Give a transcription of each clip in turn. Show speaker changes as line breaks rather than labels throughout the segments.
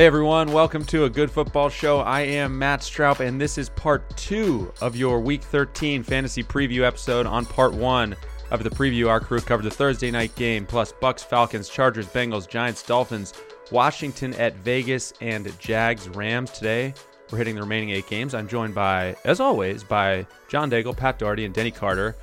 Hey everyone, welcome to a good football show. I am Matt Stroup, and this is part two of your Week 13 fantasy preview episode. On part one of the preview, our crew covered the Thursday night game, plus Bucks, Falcons, Chargers, Bengals, Giants, Dolphins, Washington at Vegas, and Jags, Rams. Today, we're hitting the remaining eight games. I'm joined by, as always, by John Daigle, Pat Daugherty, and Denny Carter.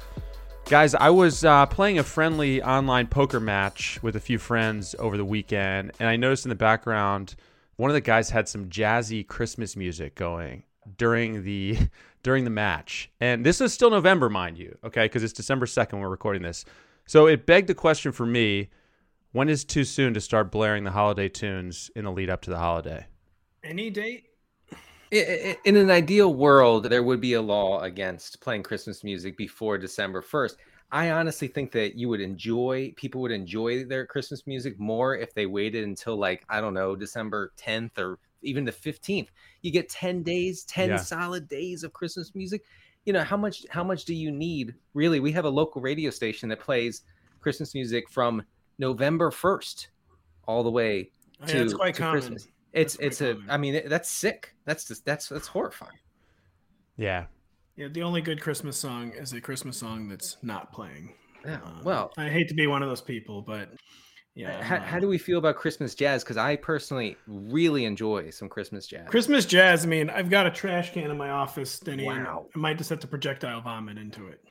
Guys, I was uh, playing a friendly online poker match with a few friends over the weekend, and I noticed in the background one of the guys had some jazzy Christmas music going during the during the match. And this is still November, mind you, okay? Because it's December 2nd we're recording this. So it begged the question for me, when is too soon to start blaring the holiday tunes in the lead up to the holiday?
Any date?
In an ideal world, there would be a law against playing Christmas music before December 1st. I honestly think that you would enjoy people would enjoy their Christmas music more if they waited until like I don't know December 10th or even the 15th. You get 10 days, 10
Yeah.
solid days of Christmas music. You know, how much how much do you need? Really, we have a local radio station that plays Christmas music from November 1st all the way
Oh,
to,
yeah, it's quite
to
common.
Christmas. It's
That's
it's a
common.
I mean that's sick. That's just that's that's horrifying.
Yeah.
Yeah, the only good Christmas song is a Christmas song that's not playing.
Yeah.
Um,
Well,
I hate to be one of those people, but yeah.
how,
I'm,
how do we feel about Christmas jazz? Because I personally really enjoy some Christmas jazz.
Christmas jazz? I mean, I've got a trash can in my office, Denny. and
Wow.
I might just have to projectile vomit into it.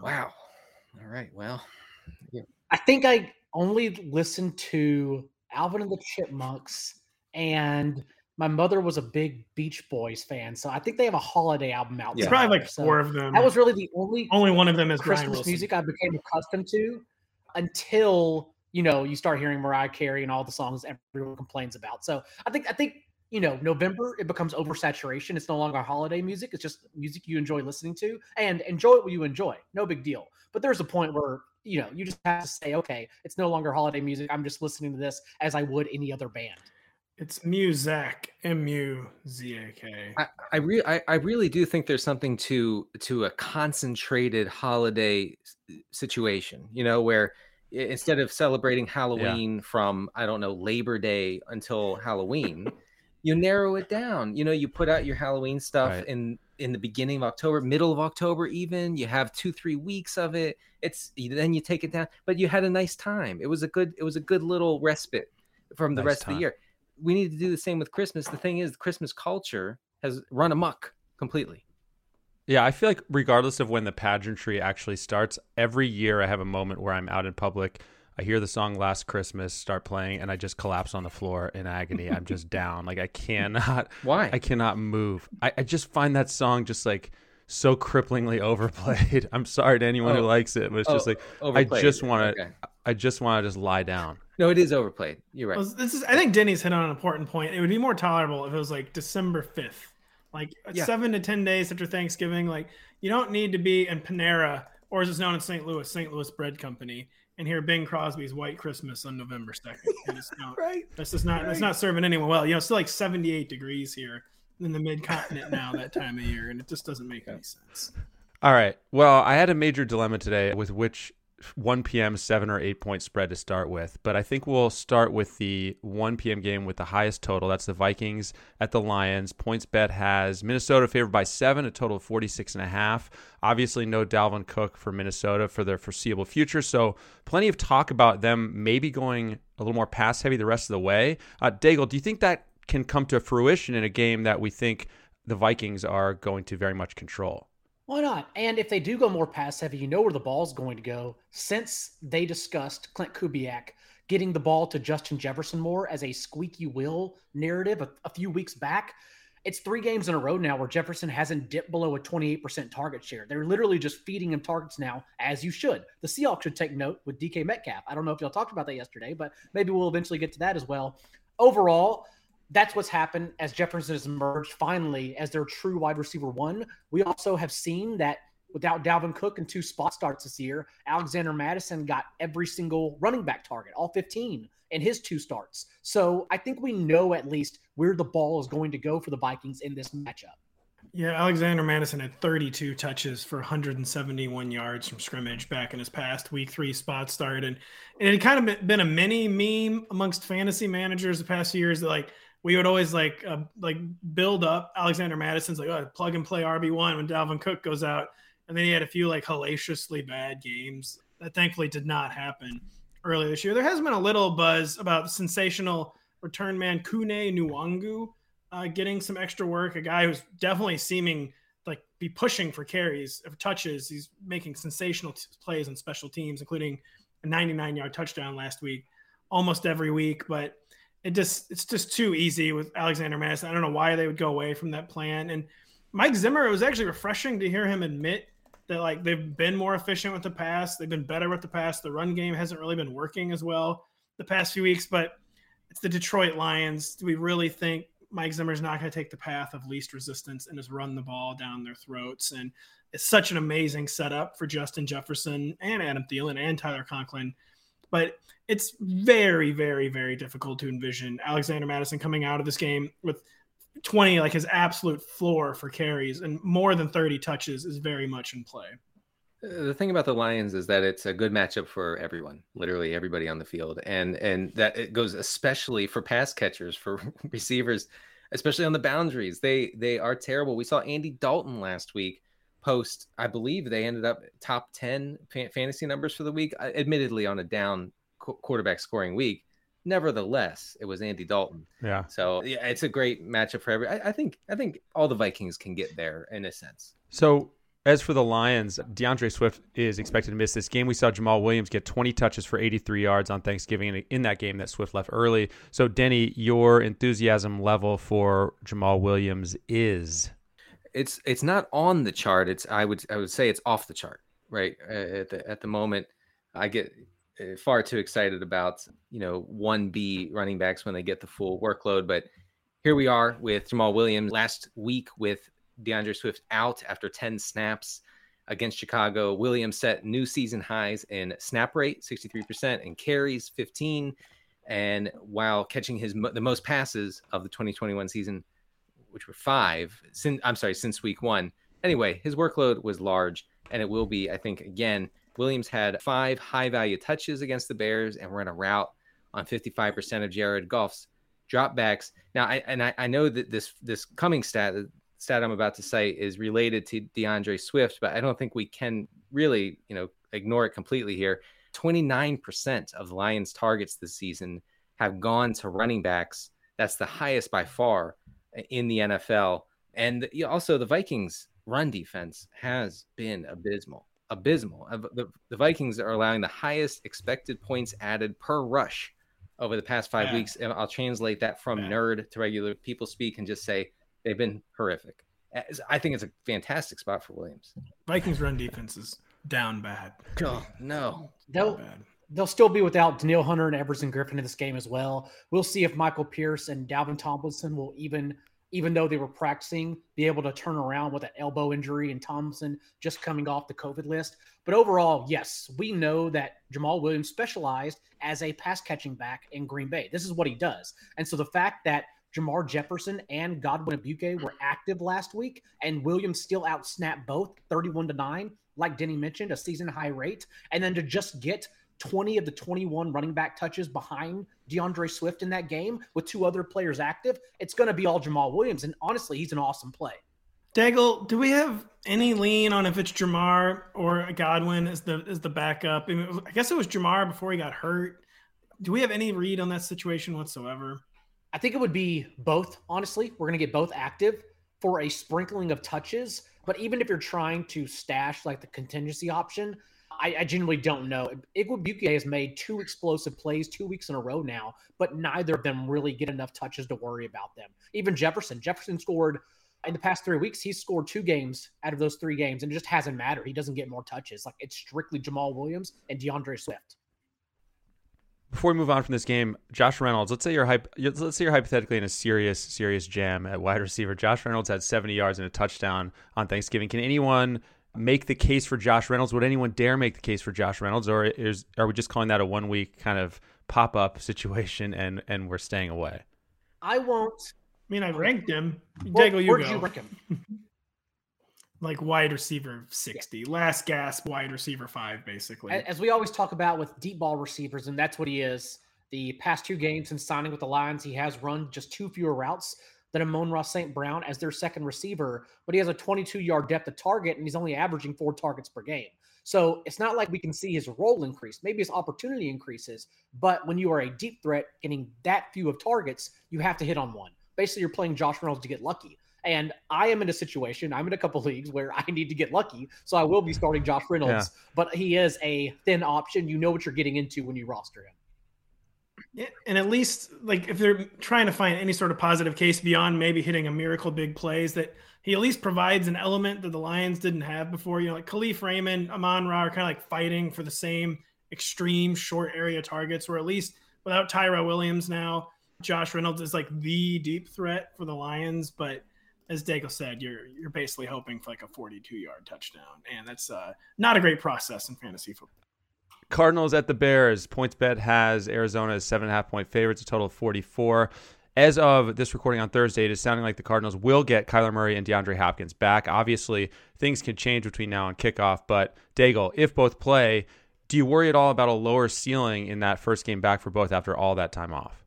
Wow. All right. Well,
I think I only listened to Alvin and the Chipmunks, and my mother was a big Beach Boys fan, so I think they have a holiday album out.
Yeah.
It's probably like
So
four of them.
That was really the only
only one of them is
Christmas music I became accustomed to until you know you start hearing Mariah Carey and all the songs everyone complains about. So I think I think you know November it becomes oversaturation. It's no longer holiday music. It's just music you enjoy listening to and enjoy what you enjoy. No big deal. But there's a point where you know you just have to say, okay, it's no longer holiday music. I'm just listening to this as I would any other band.
It's Muzak, M U Z A K.
I, I, re- I, I really do think there's something to to a concentrated holiday situation, you know, where instead of celebrating Halloween from I don't know Labor Day until Halloween, you narrow it down. You know, you put out your Halloween stuff
Right.
in in the beginning of October, middle of October, even. You have two three weeks of it. It's then you take it down, but you had a nice time. It was a good it was a good little respite from the
Nice
rest of the year. We need to do the same with Christmas. The thing is, Christmas culture has run amok completely.
Yeah, I feel like regardless of when the pageantry actually starts, every year I have a moment where I'm out in public. I hear the song Last Christmas start playing and I just collapse on the floor in agony. I'm just down. Like I cannot
Why?
I cannot move. I, I just find that song just like so cripplingly overplayed. I'm sorry to anyone who
Oh.
likes it, but it's just
Oh,
like
overplayed.
just wanna-
Okay.
I just want to just lie down.
No, it is overplayed. You're right.
Well, this is. I think Denny's hit on an important point. It would be more tolerable if it was like December fifth, like uh,
Yeah.
seven to ten days after Thanksgiving. Like you don't need to be in Panera or as it's known in St. Louis, St. Louis Bread Company, and hear Bing Crosby's White Christmas on November second.
Right.
That's just not. That's not serving anyone well. You know, it's still like seventy-eight degrees here in the mid continent now that time of year, and it just doesn't make any sense.
All right. Well, I had a major dilemma today with which 1 p.m. seven or eight point spread to start with, but I think we'll start with the 1 p.m. game with the highest total. That's the Vikings at the Lions. PointsBet has Minnesota favored by seven, a total of 46 and a half. Obviously, no Dalvin Cook for Minnesota for their foreseeable future, so plenty of talk about them maybe going a little more pass heavy the rest of the way. Uh, Daigle, do you think that can come to fruition in a game that we think the Vikings are going to very much control?
Why not? And if they do go more pass heavy, you know where the ball's going to go. Since they discussed Klint Kubiak getting the ball to Justin Jefferson more as a squeaky wheel narrative a, a, few weeks back, it's three games in a row now where Jefferson hasn't dipped below a 28% target share. They're literally just feeding him targets now, as you should. The Seahawks should take note with DK Metcalf. I don't know if y'all talked about that yesterday, but maybe we'll eventually get to that as well. Overall, that's what's happened as Jefferson has emerged finally as their true wide receiver one. We also have seen that without Dalvin Cook and two spot starts this year, Alexander Mattison got every single running back target, all 15 in his two starts. So I think we know at least where the ball is going to go for the Vikings in this matchup.
Yeah, Alexander Mattison had 32 touches for 171 yards from scrimmage back in his past week three spot start. And, and it had kind of been a mini meme amongst fantasy managers the past years that like we would always like uh, like build up Alexander Mattison's like oh, plug and play RB one when Dalvin Cook goes out, and then he had a few like hellaciously bad games that thankfully did not happen earlier this year. There has been a little buzz about sensational return man Kene Nwangwu uh, getting some extra work. A guy who's definitely seeming like be pushing for carries, for touches. He's making sensational t- plays on special teams, including a 99 yard touchdown last week, almost every week, but it just it's just too easy with Alexander Mattison. I don't know why they would go away from that plan. And Mike Zimmer, it was actually refreshing to hear him admit that like they've been more efficient with the pass, they've been better with the pass. The run game hasn't really been working as well the past few weeks, but it's the Detroit Lions. Do we really think Mike Zimmer's not going to take the path of least resistance and just run the ball down their throats? And it's such an amazing setup for Justin Jefferson and Adam Thielen and Tyler Conklin but it's very, very, very difficult to envision Alexander Mattison coming out of this game with 20, like his absolute floor for carries, and more than 30 touches is very much in play.
The thing about the Lions is that it's a good matchup for everyone, literally everybody on the field, and and that it goes especially for pass catchers, for receivers, especially on the boundaries. They they are terrible. We saw Andy Dalton last week post, I believe they ended up top 10 fantasy numbers for the week, uh, admittedly on a down qu- quarterback scoring week. Nevertheless, it was Andy Dalton.
Yeah.
So yeah, it's a great matchup for every. I, I think I think all the Vikings can get there in a sense.
So as for the Lions, D'Andre Swift is expected to miss this game. We saw Jamaal Williams get 20 touches for 83 yards on Thanksgiving in that game that Swift left early. So, Denny, your enthusiasm level for Jamaal Williams is?
It's it's not on the chart. It's I would I would say it's off the chart, right? At the at the moment, I get uh, far too excited about you know one B running backs when they get the full workload, but here we are with Jamaal Williams last week with D'Andre Swift out after 10 snaps against Chicago. Williams set new season highs in snap rate, 63%, and carries, 15. And while catching his the most passes of the 2021 season, which were five since I'm sorry, since week one. Anyway, his workload was large, and it will be, I think, again. Williams had five high value touches against the Bears and ran a route on 55% of Jared Goff's dropbacks. Now, I, and I, I know that this this coming stat stat I'm about to cite is related to D'Andre Swift, but I don't think we can really, you know, ignore it completely here. 29% of the Lions' targets this season have gone to running backs. That's the highest by far in the NFL. And also, the Vikings' run defense has been abysmal. Abysmal. Uh, the, the Vikings are allowing the highest expected points added per rush over the past five weeks. And I'll translate that from nerd to regular people speak and just say they've been horrific. Uh, I think it's a fantastic spot for Williams.
Vikings run defense is down bad.
Oh, no.
They'll, they'll still be without Danielle Hunter and Everson Griffen in this game as well. We'll see if Michael Pierce and Dalvin Tomlinson will even, even though they were practicing, be able to turn around with an elbow injury and Thompson just coming off the COVID list. But overall, yes, we know that Jamaal Williams specialized as a pass catching back in Green Bay. This is what he does. And so the fact that Jermar Jefferson and Godwin Igwebuike were active last week, and Williams still outsnapped both 31 to 9 like Denny mentioned, a season high rate, and then to just get 20 of the 21 running back touches behind D'Andre Swift in that game with two other players active, it's going to be all Jamaal Williams. And honestly, he's an awesome play.
Daigle, do we have any lean on if it's Jermar or Godwin as the as the backup? I, mean, I guess it was Jermar before he got hurt. Do we have any read on that situation whatsoever?
I think it would be both. Honestly, we're going to get both active for a sprinkling of touches. But even if you're trying to stash like the contingency option, I, I genuinely don't know. Igwebuike has made two explosive plays two weeks in a row now, but neither of them really get enough touches to worry about them. Even Jefferson, Jefferson scored in the past three weeks. He's scored two games out of those three games, and it just hasn't mattered. He doesn't get more touches. Like it's strictly Jamaal Williams and D'Andre Swift.
Before we move on from this game, Josh Reynolds. Let's say you're let's say you're hypothetically in a serious serious jam at wide receiver. Josh Reynolds had 70 yards and a touchdown on Thanksgiving. Can anyone make the case for Josh Reynolds? Would anyone dare make the case for Josh Reynolds, or is are we just calling that a one week kind of pop up situation and and we're staying away?
I won't.
I mean, I ranked him.
Where, Daigle, you where'd go. you rank him?
like wide receiver 60 yeah. last gasp wide receiver five basically
as we always talk about with deep ball receivers and that's what he is the past two games since signing with the lions he has run just two fewer routes than Amon-Ra St. Brown as their second receiver, but he has a 22 yard depth of target and he's only averaging four targets per game. So it's not like we can see his role increase. Maybe his opportunity increases, but when you are a deep threat getting that few of targets, you have to hit on one. Basically, you're playing Josh Reynolds to get lucky. And I am in a situation, I'm in a couple leagues where I need to get lucky. So I will be starting Josh Reynolds, yeah. but he is a thin option. You know what you're getting into when you roster him.
And at least like if they're trying to find any sort of positive case beyond maybe hitting a miracle big plays, that he at least provides an element that the Lions didn't have before. You know, like Kalif Raymond, Amon Ra are kind of like fighting for the same extreme short area targets, or at least without Tyrell Williams now, Josh Reynolds is like the deep threat for the Lions. But as Daigle said, you're you're basically hoping for like a 42 yard touchdown, and that's uh, not a great process in fantasy football.
Cardinals at the Bears. PointsBet has Arizona as seven and a half point favorites, a total of 44. As of this recording on Thursday, it is sounding like the Cardinals will get Kyler Murray and DeAndre Hopkins back. Obviously, things can change between now and kickoff, but Daigle, if both play, do you worry at all about a lower ceiling in that first game back for both after all that time off?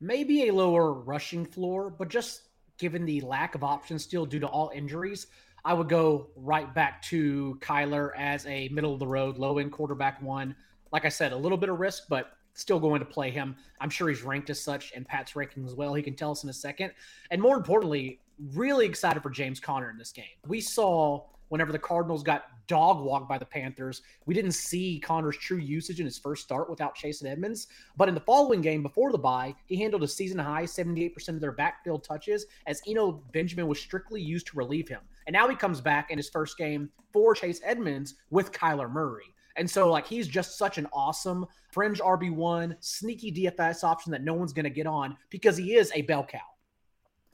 Maybe a lower rushing floor, but just given the lack of options still due to all injuries, I would go right back to Kyler as a middle of the road, low end quarterback one. Like I said, a little bit of risk, but still going to play him. I'm sure he's ranked as such and Pat's ranking as well. He can tell us in a second. And more importantly, really excited for James Conner in this game. We saw whenever the Cardinals got dog walked by the Panthers. We didn't see Conner's true usage in his first start without Chase Edmonds. But in the following game before the bye, he handled a season high 78% of their backfield touches as Eno Benjamin was strictly used to relieve him. And now he comes back in his first game for Chase Edmonds with Kyler Murray. And so, like, he's just such an awesome fringe RB1, sneaky DFS option that no one's going to get on because he is a bell cow.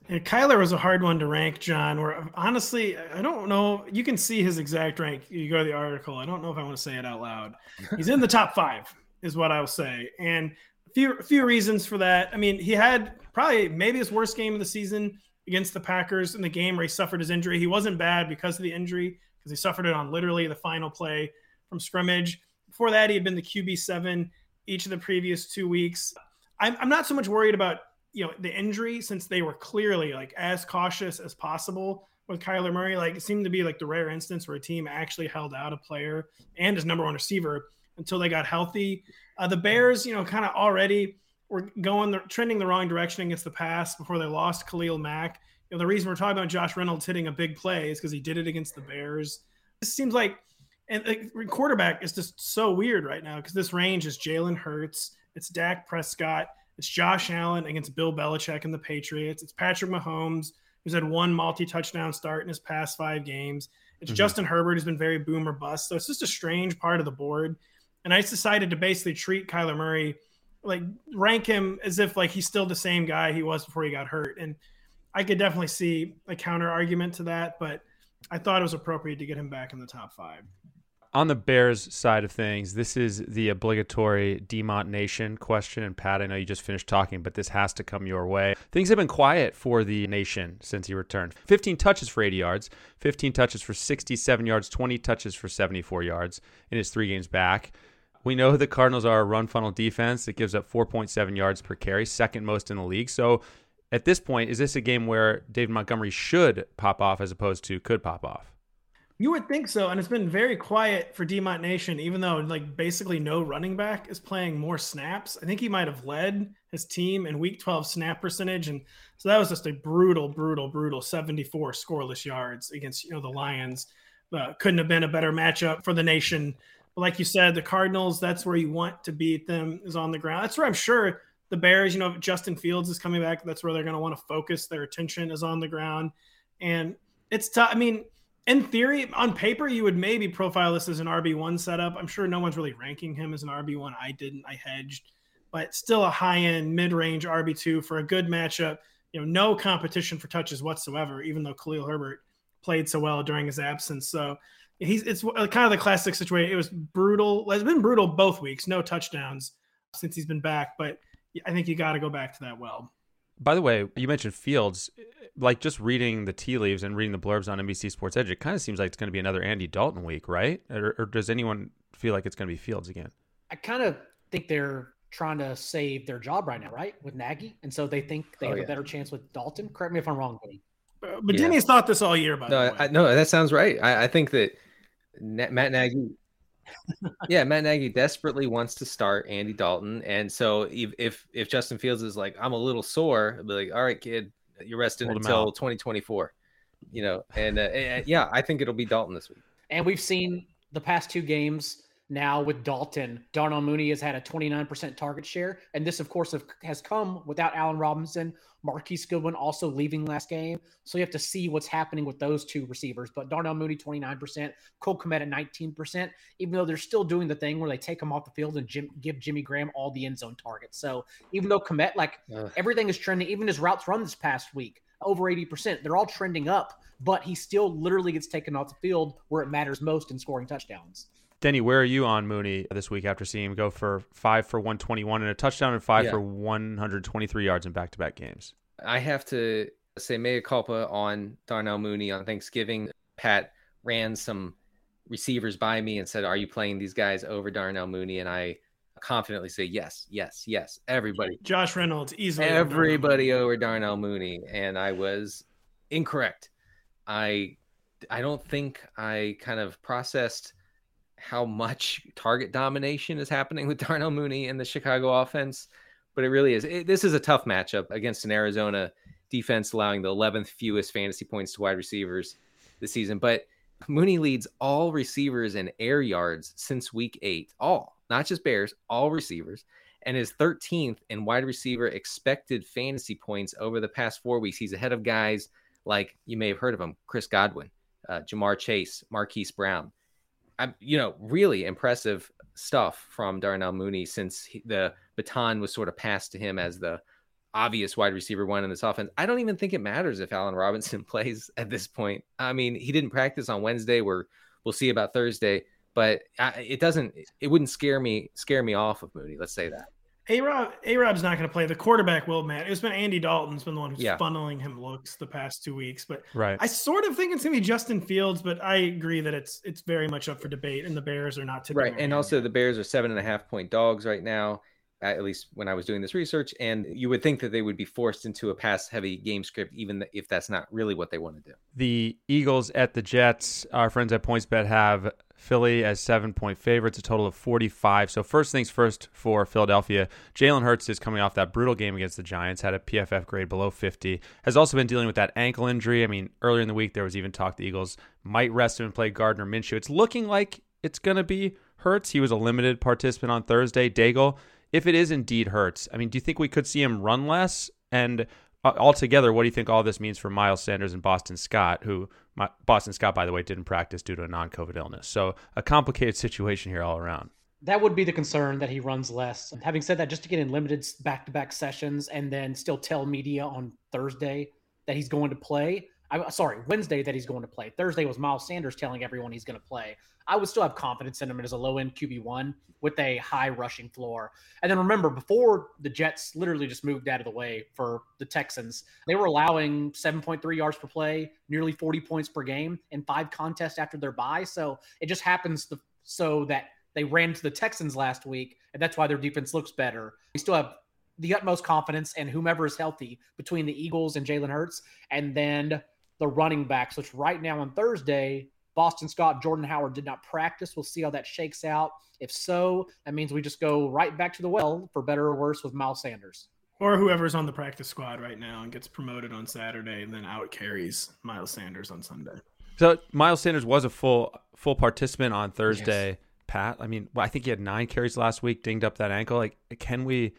And Kyler was a hard one to rank, John. Where honestly, I don't know. You can see his exact rank. You go to the article. I don't know if I want to say it out loud. He's in the top five, is what I will say. And a few, a few reasons for that. I mean, he had probably maybe his worst game of the season against the Packers in the game where he suffered his injury. He wasn't bad because of the injury, because he suffered it on literally the final play from scrimmage. Before that, he had been the QB seven each of the previous two weeks. I'm, I'm not so much worried about you know the injury since they were clearly like as cautious as possible with Kyler Murray. Like it seemed to be like the rare instance where a team actually held out a player and his number one receiver until they got healthy. Uh, the Bears, you know, kind of already were going the, trending the wrong direction against the pass before they lost Khalil Mack. You know, the reason we're talking about Josh Reynolds hitting a big play is because he did it against the Bears. This seems like and like, quarterback is just so weird right now because this range is Jalen Hurts, it's Dak Prescott it's Josh Allen against Bill Belichick and the Patriots. It's Patrick Mahomes, who's had one multi touchdown start in his past five games. It's mm-hmm. Justin Herbert, who's been very boom or bust. So it's just a strange part of the board. And I decided to basically treat Kyler Murray, like rank him as if like he's still the same guy he was before he got hurt. And I could definitely see a counter argument to that, but I thought it was appropriate to get him back in the top five.
On the Bears side of things, this is the obligatory Demont Nation question. And Pat, I know you just finished talking, but this has to come your way. Things have been quiet for the Nation since he returned 15 touches for 80 yards, 15 touches for 67 yards, 20 touches for 74 yards in his three games back. We know the Cardinals are a run funnel defense that gives up 4.7 yards per carry, second most in the league. So at this point, is this a game where David Montgomery should pop off as opposed to could pop off?
You would think so, and it's been very quiet for Demont Nation, even though like basically no running back is playing more snaps. I think he might have led his team in Week 12 snap percentage, and so that was just a brutal, brutal, brutal 74 scoreless yards against you know the Lions. Uh, couldn't have been a better matchup for the nation. But like you said, the Cardinals, that's where you want to beat them is on the ground. That's where I'm sure the Bears, you know, Justin Fields is coming back. That's where they're going to want to focus their attention is on the ground, and it's tough. I mean in theory, on paper, you would maybe profile this as an RB1 setup. I'm sure no one's really ranking him as an RB1. I didn't, I hedged, but still a high end, mid range RB2 for a good matchup. You know, no competition for touches whatsoever, even though Khalil Herbert played so well during his absence. So he's it's kind of the classic situation. It was brutal. It's been brutal both weeks, no touchdowns since he's been back, but I think you got to go back to that well.
By the way, you mentioned Fields. Like just reading the tea leaves and reading the blurbs on NBC Sports Edge, it kind of seems like it's going to be another Andy Dalton week, right? Or, or does anyone feel like it's going to be Fields again?
I kind of think they're trying to save their job right now, right, with Nagy, and so they think they oh, have yeah. a better chance with Dalton. Correct me if I'm wrong, buddy.
Uh, but yeah. Denny's thought this all year, by
no,
the way. I,
no, that sounds right. I, I think that Matt Nagy yeah, Matt Nagy desperately wants to start Andy Dalton, and so if if, if Justin Fields is like, I'm a little sore, I'll be like, all right, kid, you're resting Hold until 2024. You know, and, uh, and yeah, I think it'll be Dalton this week.
And we've seen the past two games now with Dalton. Darnell Mooney has had a 29% target share. And this, of course, has come without Allen Robinson, Marquise Goodwin also leaving last game. So you have to see what's happening with those two receivers. But Darnell Mooney, 29%, Cole Kmet at 19%, even though they're still doing the thing where they take him off the field and Jim, give Jimmy Graham all the end zone targets. So even though Kmet, like Ugh. everything is trending, even his routes run this past week, over 80%, they're all trending up, but he still literally gets taken off the field where it matters most in scoring touchdowns.
Denny, where are you on Mooney this week after seeing him go for five for 121 and a touchdown and five yeah. for 123 yards in back to back games?
I have to say mea culpa on Darnell Mooney on Thanksgiving. Pat ran some receivers by me and said, Are you playing these guys over Darnell Mooney? And I confidently say, Yes, yes, yes. Everybody.
Josh Reynolds, easily.
Everybody over Darnell Mooney. And I was incorrect. I I don't think I kind of processed how much target domination is happening with Darnell Mooney in the Chicago offense, but it really is. It, this is a tough matchup against an Arizona defense allowing the 11th fewest fantasy points to wide receivers this season. But Mooney leads all receivers in air yards since week eight, all, not just Bears, all receivers, and is 13th in wide receiver expected fantasy points over the past four weeks. He's ahead of guys like you may have heard of him Chris Godwin, uh, Ja'Marr Chase, Marquise Brown. You know, really impressive stuff from Darnell Mooney since he, the baton was sort of passed to him as the obvious wide receiver one in this offense. I don't even think it matters if Allen Robinson plays at this point. I mean, he didn't practice on Wednesday. We're we'll see about Thursday, but I, it doesn't. It wouldn't scare me scare me off of Mooney. Let's say that.
A Rob, A Rob's not going to play. The quarterback will, Matt. It's been Andy Dalton's been the one who's yeah. funneling him looks the past two weeks. But
right.
I sort of think it's going to be Justin Fields, but I agree that it's it's very much up for debate, and the Bears are not to
right. And also, the Bears are seven and a half point dogs right now. At least when I was doing this research, and you would think that they would be forced into a pass heavy game script, even if that's not really what they want to do.
The Eagles at the Jets, our friends at PointsBet have Philly as seven point favorites, a total of 45. So, first things first for Philadelphia, Jalen Hurts is coming off that brutal game against the Giants, had a PFF grade below 50, has also been dealing with that ankle injury. I mean, earlier in the week, there was even talk the Eagles might rest him and play Gardner Minshew. It's looking like it's going to be Hurts. He was a limited participant on Thursday. Daigle, if it is indeed Hurts, I mean, do you think we could see him run less? And altogether, what do you think all this means for Miles Sanders and Boston Scott, who my, Boston Scott, by the way, didn't practice due to a non-COVID illness. So a complicated situation here all around.
That would be the concern that he runs less. Having said that, just to get in limited back-to-back sessions and then still tell media on Thursday that he's going to play. I'm sorry, Wednesday that he's going to play. Thursday was Miles Sanders telling everyone he's going to play. I would still have confidence in him as a low end QB1 with a high rushing floor. And then remember, before the Jets literally just moved out of the way for the Texans, they were allowing 7.3 yards per play, nearly 40 points per game, and five contests after their bye. So it just happens to, so that they ran to the Texans last week, and that's why their defense looks better. We still have the utmost confidence in whomever is healthy between the Eagles and Jalen Hurts, and then the running backs, which right now on Thursday, Boston Scott, Jordan Howard did not practice. We'll see how that shakes out. If so, that means we just go right back to the well, for better or worse, with Miles Sanders.
Or whoever's on the practice squad right now and gets promoted on Saturday and then out carries Miles Sanders on Sunday.
So Miles Sanders was a full full participant on Thursday. Yes. Pat, I mean, well, I think he had nine carries last week, dinged up that ankle. Like, can we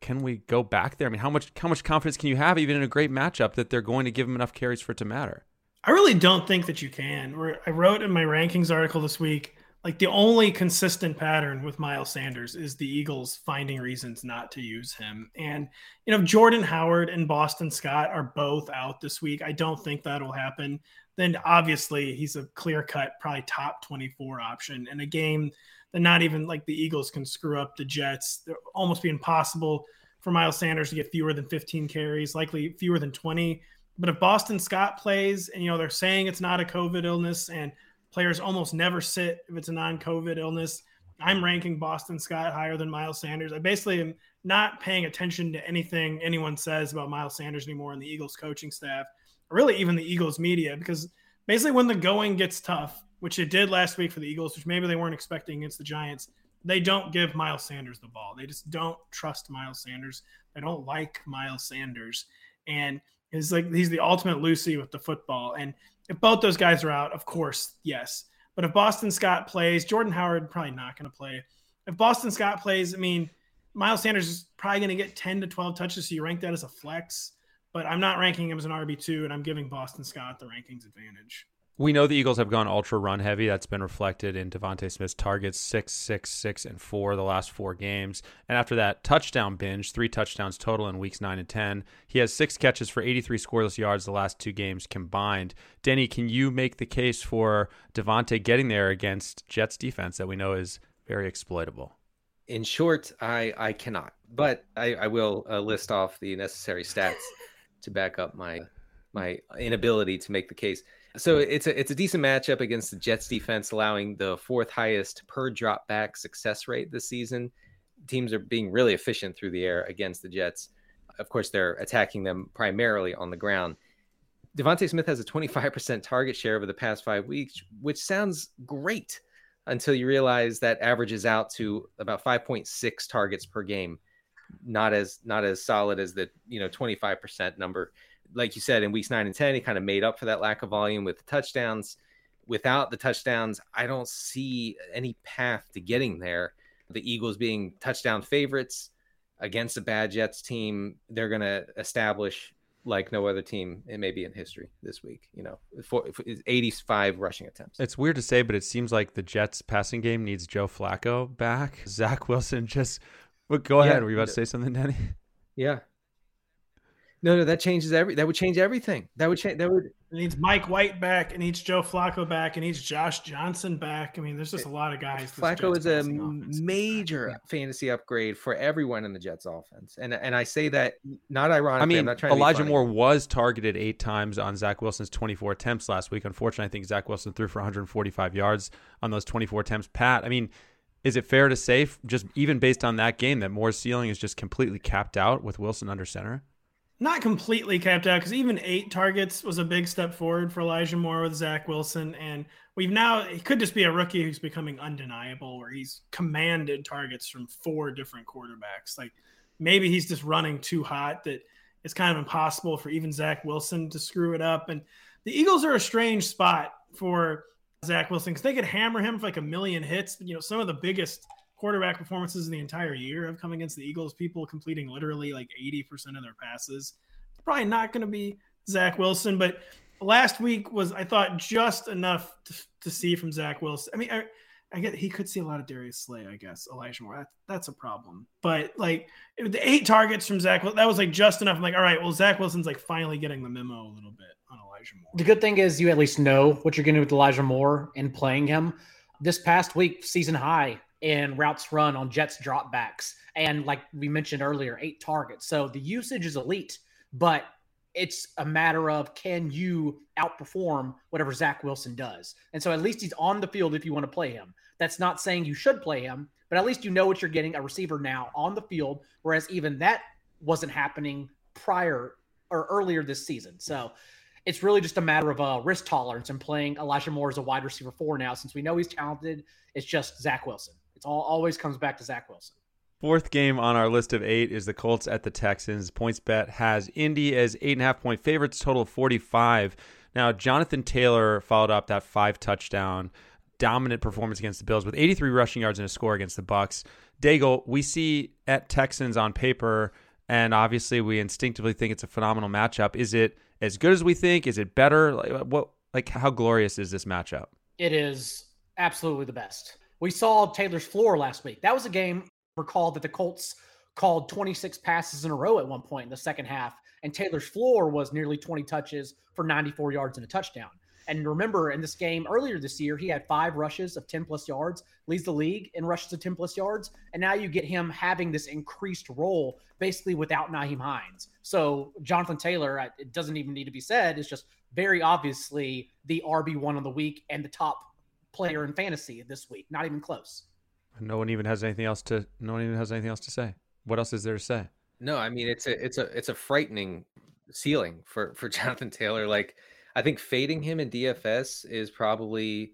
can we go back there? I mean, how much how much confidence can you have even in a great matchup that they're going to give him enough carries for it to matter?
I really don't think that you can. I wrote in my rankings article this week, like the only consistent pattern with Miles Sanders is the Eagles finding reasons not to use him. And you know, Jordan Howard and Boston Scott are both out this week. I don't think that'll happen. Then obviously he's a clear cut, probably top 24 option in a game that not even like the Eagles can screw up the Jets. They're almost be impossible for Miles Sanders to get fewer than 15 carries, likely fewer than 20 but if Boston Scott plays and you know they're saying it's not a COVID illness and players almost never sit if it's a non-COVID illness, I'm ranking Boston Scott higher than Miles Sanders. I basically am not paying attention to anything anyone says about Miles Sanders anymore in the Eagles coaching staff, or really even the Eagles media, because basically when the going gets tough, which it did last week for the Eagles, which maybe they weren't expecting against the Giants, they don't give Miles Sanders the ball. They just don't trust Miles Sanders. They don't like Miles Sanders. And He's like he's the ultimate Lucy with the football. And if both those guys are out, of course, yes. But if Boston Scott plays, Jordan Howard probably not going to play. If Boston Scott plays, I mean, Miles Sanders is probably going to get 10 to 12 touches, so you rank that as a flex. But I'm not ranking him as an RB2, and I'm giving Boston Scott the rankings advantage.
We know the Eagles have gone ultra run heavy. That's been reflected in DeVonta Smith's targets six, six, six, and four the last four games. And after that touchdown binge, three touchdowns total in weeks nine and 10, he has six catches for 83 scoreless yards the last two games combined. Denny, can you make the case for DeVonta getting there against Jets defense that we know is very exploitable?
In short, I, I cannot, but I, I will uh, list off the necessary stats to back up my my inability to make the case. So it's a it's a decent matchup against the Jets defense, allowing the fourth highest per drop back success rate this season. Teams are being really efficient through the air against the Jets. Of course, they're attacking them primarily on the ground. DeVonta Smith has a 25% target share over the past five weeks, which sounds great until you realize that averages out to about 5.6 targets per game. Not as not as solid as the you know 25% number like you said, in weeks nine and 10, he kind of made up for that lack of volume with the touchdowns. Without the touchdowns, I don't see any path to getting there. The Eagles being touchdown favorites against a bad Jets team, they're going to establish like no other team it may be in history this week. You know, for, for 85 rushing attempts.
It's weird to say, but it seems like the Jets passing game needs Joe Flacco back. Zach Wilson just. Well, go ahead. Yeah, Were you about to say something, Danny?
Yeah, no, no, that changes every. That would change everything. That would change. That would.
It needs Mike White back. It needs Joe Flacco back. It needs Josh Johnson back. I mean, there's just a lot of guys.
Flacco is a major yeah. fantasy upgrade for everyone in the Jets offense, and and I say that not ironically. I mean,
Elijah Moore was targeted eight times on Zach Wilson's 24 attempts last week. Unfortunately, I think Zach Wilson threw for 145 yards on those 24 attempts. Pat, I mean, is it fair to say, just even based on that game, that Moore's ceiling is just completely capped out with Wilson under center?
Not completely capped out because even eight targets was a big step forward for Elijah Moore with Zach Wilson. And we've now, he could just be a rookie who's becoming undeniable, where he's commanded targets from four different quarterbacks. Like maybe he's just running too hot that it's kind of impossible for even Zach Wilson to screw it up. And the Eagles are a strange spot for Zach Wilson because they could hammer him for like a million hits. You know, some of the biggest quarterback performances in the entire year have come against the Eagles. People completing literally like 80% of their passes. It's probably not going to be Zach Wilson, but last week was, I thought, just enough to, to see from Zach Wilson. I mean, I, I get he could see a lot of Darius Slay, I guess. Elijah Moore, that, that's a problem. But like the eight targets from Zach, that was like just enough. I'm like, all right, well, Zach Wilson's like finally getting the memo a little bit on Elijah Moore.
The good thing is you at least know what you're to with Elijah Moore and playing him this past week, season high in routes run on Jets dropbacks. And like we mentioned earlier, eight targets. So the usage is elite, but it's a matter of can you outperform whatever Zach Wilson does? And so at least he's on the field if you want to play him. That's not saying you should play him, but at least you know what you're getting a receiver now on the field, whereas even that wasn't happening prior or earlier this season. So it's really just a matter of uh, risk tolerance and playing Elijah Moore as a wide receiver four now, since we know he's talented. It's just Zach Wilson. It's all always comes back to Zach Wilson.
Fourth game on our list of eight is the Colts at the Texans. PointsBet has Indy as eight and a half point favorites, total of 45. Now, Jonathan Taylor followed up that five touchdown dominant performance against the Bills with 83 rushing yards and a score against the Bucks. Daigle, we see at Texans on paper, and obviously we instinctively think it's a phenomenal matchup. Is it as good as we think? Is it better? Like, what? Like how glorious is this matchup?
It is absolutely the best. We saw Taylor's floor last week. That was a game. Recall that the Colts called 26 passes in a row at one point in the second half, and Taylor's floor was nearly 20 touches for 94 yards and a touchdown. And remember, in this game earlier this year, he had five rushes of 10 plus yards, leads the league in rushes of 10 plus yards. And now you get him having this increased role basically without Nyheim Hines. So Jonathan Taylor, it doesn't even need to be said, is just very obviously the RB1 of the week and the top player in fantasy this week. Not even close.
No one even has anything else to no one even has anything else to say. What else is there to say?
No, I mean it's a it's a it's a frightening ceiling for for Jonathan Taylor. Like I think fading him in DFS is probably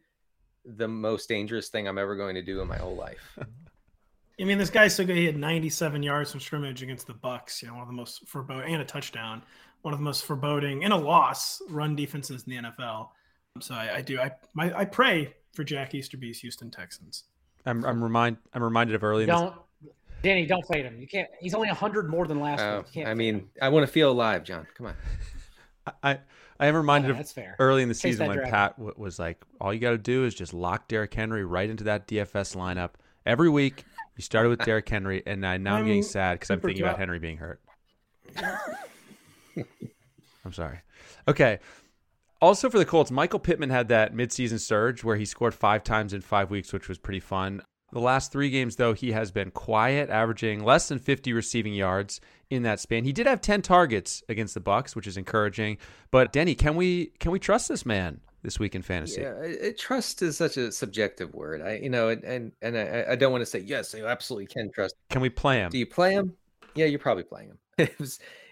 the most dangerous thing I'm ever going to do in my whole life.
I mean, this guy's so good. He had 97 yards from scrimmage against the Bucks. You know, one of the most foreboding and a touchdown. One of the most foreboding and a loss run defenses in the NFL. So I, I do. I my, I pray for Jack Easterby's Houston Texans.
I'm I'm remind I'm reminded of early.
Don't, this... Danny, don't fade him. You can't. He's only hundred more than last uh, week.
I mean, I want to feel alive, John. Come on.
I I am reminded
oh,
of early in the season when Pat w- was like, "All you got to do is just lock Derrick Henry right into that DFS lineup every week." You started with Derrick Henry, and I, now I'm, I'm getting sad because I'm thinking about Henry being hurt. I'm sorry. Okay. Also for the Colts, Michael Pittman had that midseason surge where he scored five times in five weeks, which was pretty fun. The last three games, though, he has been quiet, averaging less than 50 receiving yards in that span. He did have 10 targets against the Bucks, which is encouraging. But Denny, can we can we trust this man this week in fantasy?
Yeah, it, trust is such a subjective word. I you know, and and I, I don't want to say yes, you absolutely can trust.
Can we play him?
Do you play him? Yeah, you're probably playing him.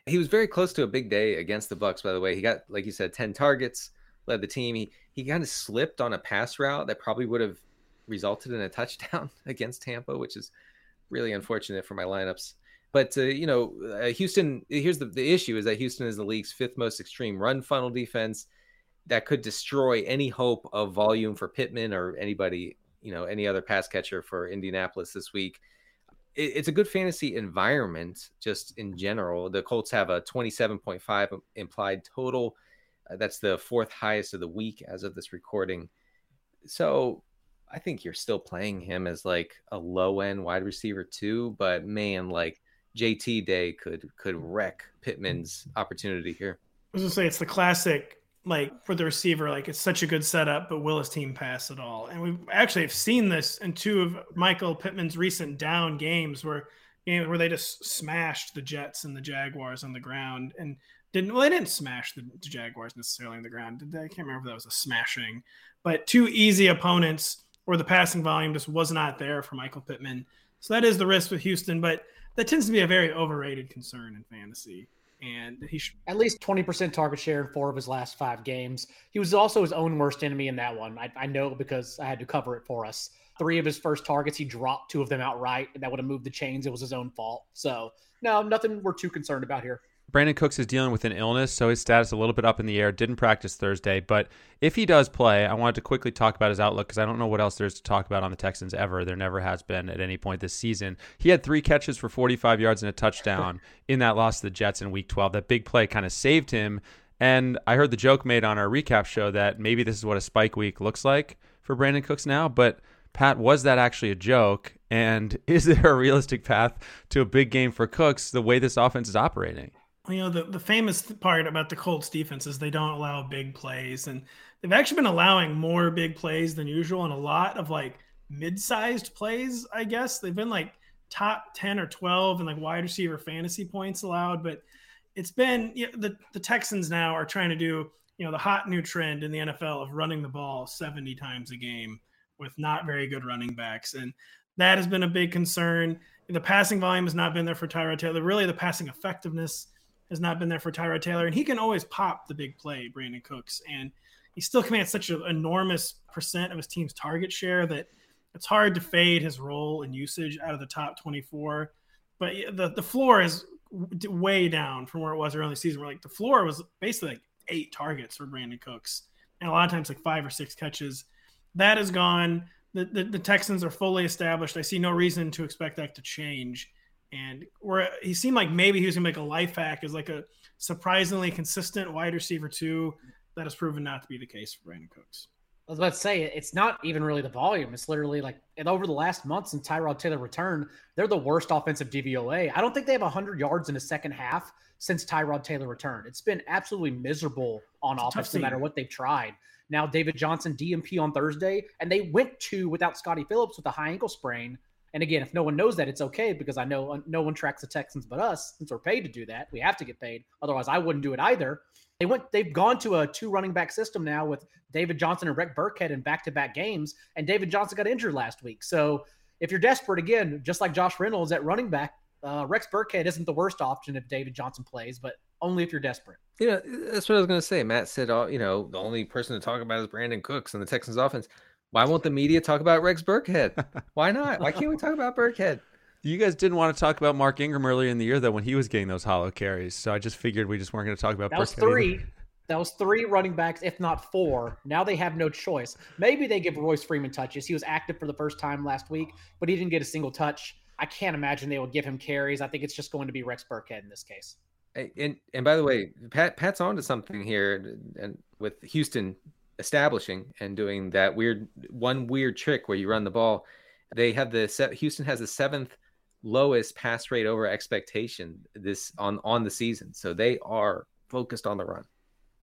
he was very close to a big day against the Bucks. By the way, he got like you said, 10 targets, led the team. He he kind of slipped on a pass route that probably would have resulted in a touchdown against Tampa, which is really unfortunate for my lineups. But uh, you know, uh, Houston. Here's the the issue: is that Houston is the league's fifth most extreme run funnel defense that could destroy any hope of volume for Pittman or anybody, you know, any other pass catcher for Indianapolis this week. It, it's a good fantasy environment, just in general. The Colts have a 27.5 implied total. Uh, that's the fourth highest of the week as of this recording. So I think you're still playing him as like a low end wide receiver too, but man, like JT Day could could wreck Pittman's opportunity here.
I was gonna say it's the classic like for the receiver, like it's such a good setup, but will his team pass it all? And we actually have seen this in two of Michael Pittman's recent down games where games where they just smashed the Jets and the Jaguars on the ground and didn't well they didn't smash the, Jaguars necessarily on the ground. Did they? I can't remember if that was a smashing, but two easy opponents or the passing volume just was not there for Michael Pittman. So that is the risk with Houston, but that tends to be a very overrated concern in fantasy. And he
at least 20% target share in four of his last five games. He was also his own worst enemy in that one. I, I know because I had to cover it for us. Three of his first targets, he dropped two of them outright, and that would have moved the chains. It was his own fault. So, no, nothing we're too concerned about here.
Brandin Cooks is dealing with an illness, so his status a little bit up in the air. Didn't practice Thursday, but if he does play, I wanted to quickly talk about his outlook because I don't know what else there's to talk about on the Texans ever. There never has been at any point this season. He had three catches for 45 yards and a touchdown in that loss to the Jets in Week 12. That big play kind of saved him. And I heard the joke made on our recap show that maybe this is what a spike week looks like for Brandin Cooks now, but. Pat, was that actually a joke? And is there a realistic path to a big game for Cooks the way this offense is operating?
You know the, the famous part about the colts defense is they don't allow big plays and they've actually been allowing more big plays than usual and a lot of like mid-sized plays i guess. They've been like top 10 or 12 and like wide receiver fantasy points allowed but it's been you know, the, the texans now are trying to do you know the hot new trend in the nfl of running the ball 70 times a game with not very good running backs and that has been a big concern. The passing volume has not been there for tyrod taylor. Really the passing effectiveness has not been there for Tyrod Taylor, and he can always pop the big play, Brandin Cooks, and he still commands such an enormous percent of his team's target share that it's hard to fade his role and usage out of the top 24. But the the floor is way down from where it was early in the season. Where like the floor was basically like eight targets for Brandin Cooks, and a lot of times like five or six catches. That is gone. The, the, the Texans are fully established. I see no reason to expect that to change and where he seemed like maybe he was gonna make a life hack as like a surprisingly consistent wide receiver too. That has proven not to be the case for Brandin Cooks.
I was about to say it's not even really the volume. It's literally like and over the last month since Tyrod Taylor returned, they're the worst offensive DVOA. I don't think they have 100 yards in the second half since Tyrod Taylor returned. It's been absolutely miserable on it's offense no matter what they've tried. Now David Johnson DNP on Thursday, and they went to without Scottie Phillips with a high ankle sprain. And again, if no one knows that, it's okay because I know uh, no one tracks the Texans but us since we're paid to do that. We have to get paid. Otherwise, I wouldn't do it either. They went. They've gone to a two running back system now with David Johnson and Rex Burkhead in back to back games. And David Johnson got injured last week. So if you're desperate, again, just like Josh Reynolds at running back, uh, Rex Burkhead isn't the worst option if David Johnson plays, but only if you're desperate.
Yeah, that's what I was going to say. Matt said, uh, you know, the only person to talk about is Brandin Cooks and the Texans offense. Why won't the media talk about Rex Burkhead? Why not? Why can't we talk about Burkhead?
You guys didn't want to talk about Mark Ingram earlier in the year, though, when he was getting those hollow carries. So I just figured we just weren't going to talk about
that was three. Either. That was three running backs, if not four. Now they have no choice. Maybe they give Royce Freeman touches. He was active for the first time last week, but he didn't get a single touch. I can't imagine they will give him carries. I think it's just going to be Rex Burkhead in this case.
And and by the way, Pat Pat's on to something here, and with Houston establishing and doing that weird one weird trick where you run the ball. They have the Houston has the seventh lowest pass rate over expectation this on on the season, so they are focused on the run.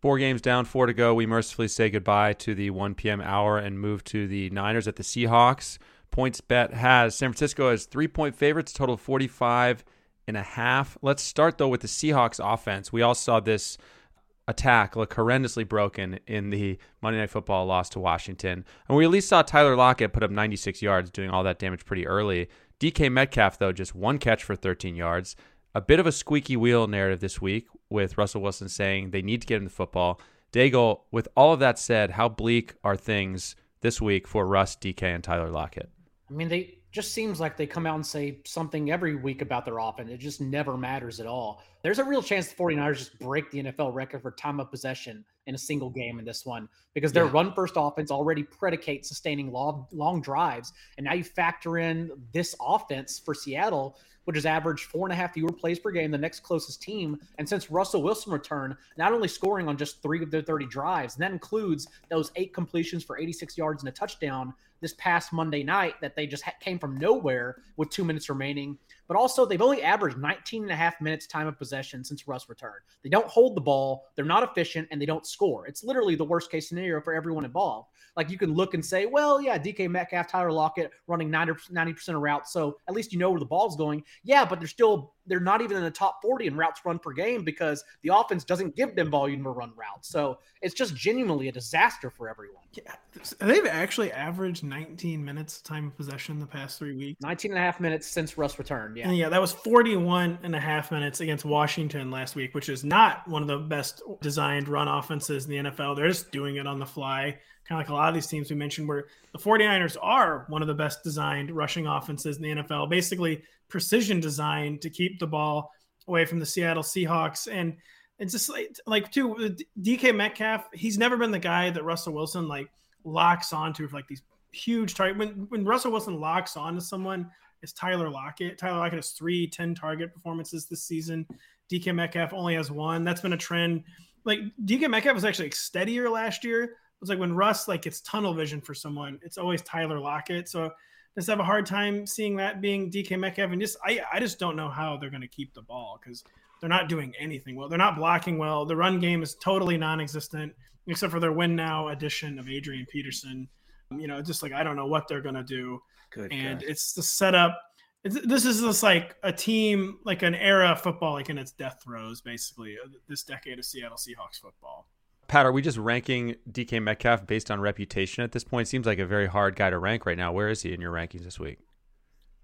Four games down, four to go. We mercifully say goodbye to the 1 p.m. hour and move to the Niners at the Seahawks. PointsBet has San Francisco as three point favorites, total 45 and a half. Let's start though with the Seahawks offense. We all saw this attack look horrendously broken in the Monday Night Football loss to Washington. And we at least saw Tyler Lockett put up 96 yards, doing all that damage pretty early. DK Metcalf, though, just one catch for 13 yards a bit of a squeaky wheel narrative this week with Russell Wilson saying they need to get in the football. Daigle, with all of that said, how bleak are things this week for Russ, DK, and Tyler Lockett?
I mean, they just seems like they come out and say something every week about their offense. It just never matters at all. There's a real chance the 49ers just break the NFL record for time of possession in a single game in this one because their yeah. run first offense already predicates sustaining long, long drives. And now you factor in this offense for Seattle which has averaged four and a half fewer plays per game, the next closest team. And since Russell Wilson returned, not only scoring on just three of their 30 drives, and that includes those eight completions for 86 yards and a touchdown this past Monday night that they just ha- came from nowhere with two minutes remaining. But also, they've only averaged 19 and a half minutes time of possession since Russ returned. They don't hold the ball, they're not efficient, and they don't score. It's literally the worst case scenario for everyone involved. Like you can look and say, well, yeah, DK Metcalf, Tyler Lockett running 90, 90% of routes. So at least you know where the ball's going. Yeah, but they're still, they're not even in the top 40 in routes run per game because the offense doesn't give them volume to run routes. So it's just genuinely a disaster for everyone.
Yeah. They've actually averaged 19 minutes time of possession the past three weeks.
19 and a half minutes since Russ returned. Yeah.
And yeah, that was 41 and a half minutes against Washington last week, which is not one of the best designed run offenses in the NFL. They're just doing it on the fly kind of like a lot of these teams we mentioned, where the 49ers are one of the best designed rushing offenses in the NFL, basically precision designed to keep the ball away from the Seattle Seahawks. And it's just like, like too, DK Metcalf, he's never been the guy that Russell Wilson like locks onto for like these huge target. When, when Russell Wilson locks onto someone, it's Tyler Lockett. Tyler Lockett has three 10 target performances this season. DK Metcalf only has one. That's been a trend. Like DK Metcalf was actually steadier last year, it's like when Russ like gets tunnel vision for someone, it's always Tyler Lockett. So just have a hard time seeing that being DK Metcalf. And just I, I just don't know how they're going to keep the ball because they're not doing anything well. They're not blocking well. The run game is totally non-existent except for their win now addition of Adrian Peterson. You know, just like I don't know what they're going to do. Good. And it's the setup. It's, this is just like a team, like an era of football, like in its death throes, basically. Uh, this decade of Seattle Seahawks football.
Pat, are we just ranking DK Metcalf based on reputation at this point? Seems like a very hard guy to rank right now. Where is he in your rankings this week?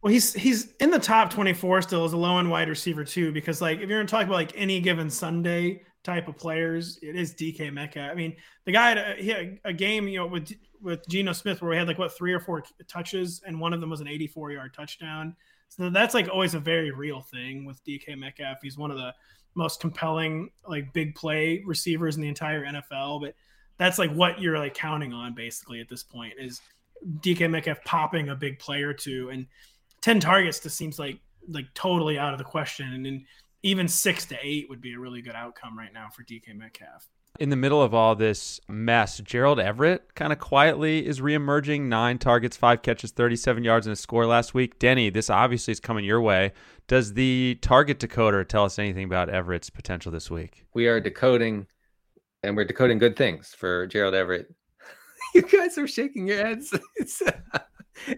Well, he's he's in the top 24 still as a low end wide receiver too, because like if you're gonna talk about like any given Sunday type of players, it is DK Metcalf. I mean, the guy had a, had a game, you know, with with Geno Smith where we had like what three or four touches, and one of them was an 84 yard touchdown. So that's like always a very real thing with DK Metcalf. He's one of the most compelling like big play receivers in the entire NFL. But that's like what you're like counting on basically at this point is DK Metcalf popping a big play or two, and ten targets just seems like like totally out of the question. And then even six to eight would be a really good outcome right now for DK Metcalf
in the middle of all this mess, Gerald Everett kind of quietly is reemerging. Nine targets, five catches, 37 yards, and a score last week. Denny, this obviously is coming your way. Does the target decoder tell us anything about Everett's potential this week?
We are decoding, and we're decoding good things for Gerald Everett. you guys are shaking your heads.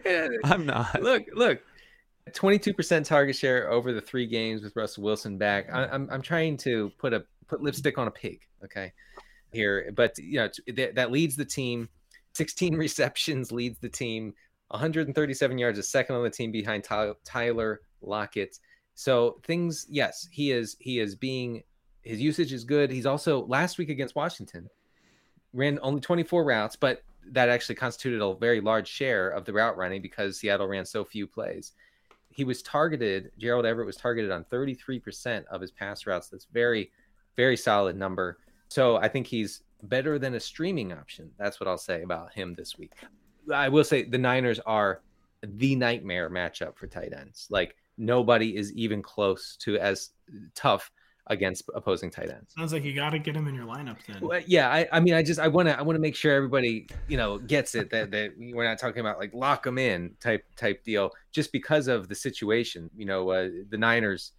Uh, I'm not.
Look, look. 22% target share over the three games with Russell Wilson back. I, I'm, I'm trying to put a put lipstick on a pig. Okay here, but you know that, that leads the team. 16 receptions leads the team. 137 yards, a second on the team behind Tyler Lockett. So things, yes, he is he is being his usage is good. He's also last week against Washington ran only 24 routes, but that actually constituted a very large share of the route running because Seattle ran so few plays. He was targeted, Gerald Everett was targeted on 33% of his pass routes. That's very, very solid number. So I think he's better than a streaming option. That's what I'll say about him this week. I will say the Niners are the nightmare matchup for tight ends. Like nobody is even close to as tough against opposing tight ends.
Sounds like you got to get him in your lineup then.
Well, yeah, I, I mean, I just I want to I want to make sure everybody you know gets it that that we're not talking about like lock them in type type deal just because of the situation. You know, uh, the Niners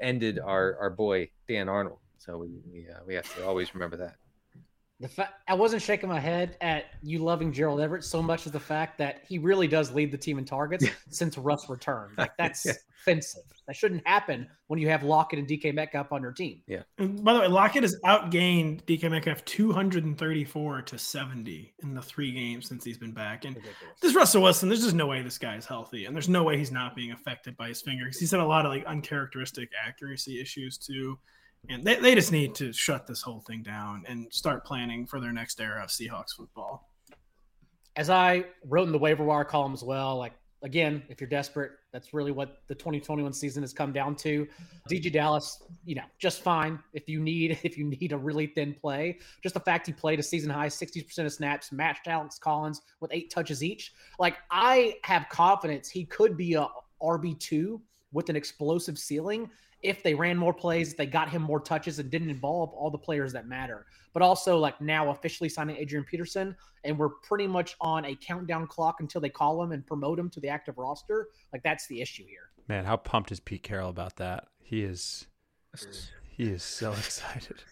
ended our our boy Dan Arnold so we we, uh, we have to always remember that.
The fact I wasn't shaking my head at you loving Gerald Everett so much as the fact that he really does lead the team in targets since Russ returned. Like that's yeah. Offensive. That shouldn't happen when you have Lockett and DK Metcalf on your team.
Yeah.
And by the way, Lockett has outgained DK Metcalf 234 to 70 in the three games since he's been back. And Ridiculous. this Russell Wilson, there's just no way this guy is healthy, and there's no way he's not being affected by his fingers. He's had a lot of like uncharacteristic accuracy issues too and they, they just need to shut this whole thing down and start planning for their next era of Seahawks football.
As I wrote in the waiver wire column as well, like again, if you're desperate, that's really what the 2021 season has come down to. DeeJay Dallas, you know, just fine if you need if you need a really thin play. Just the fact he played a season high 60% of snaps, matched Alex Collins with eight touches each. Like I have confidence he could be a RB2 with an explosive ceiling if they ran more plays, they got him more touches and didn't involve all the players that matter. But also, like now officially signing Adrian Peterson, and we're pretty much on a countdown clock until they call him and promote him to the active roster. Like that's the issue here.
Man, how pumped is Pete Carroll about that? He is, he is so excited.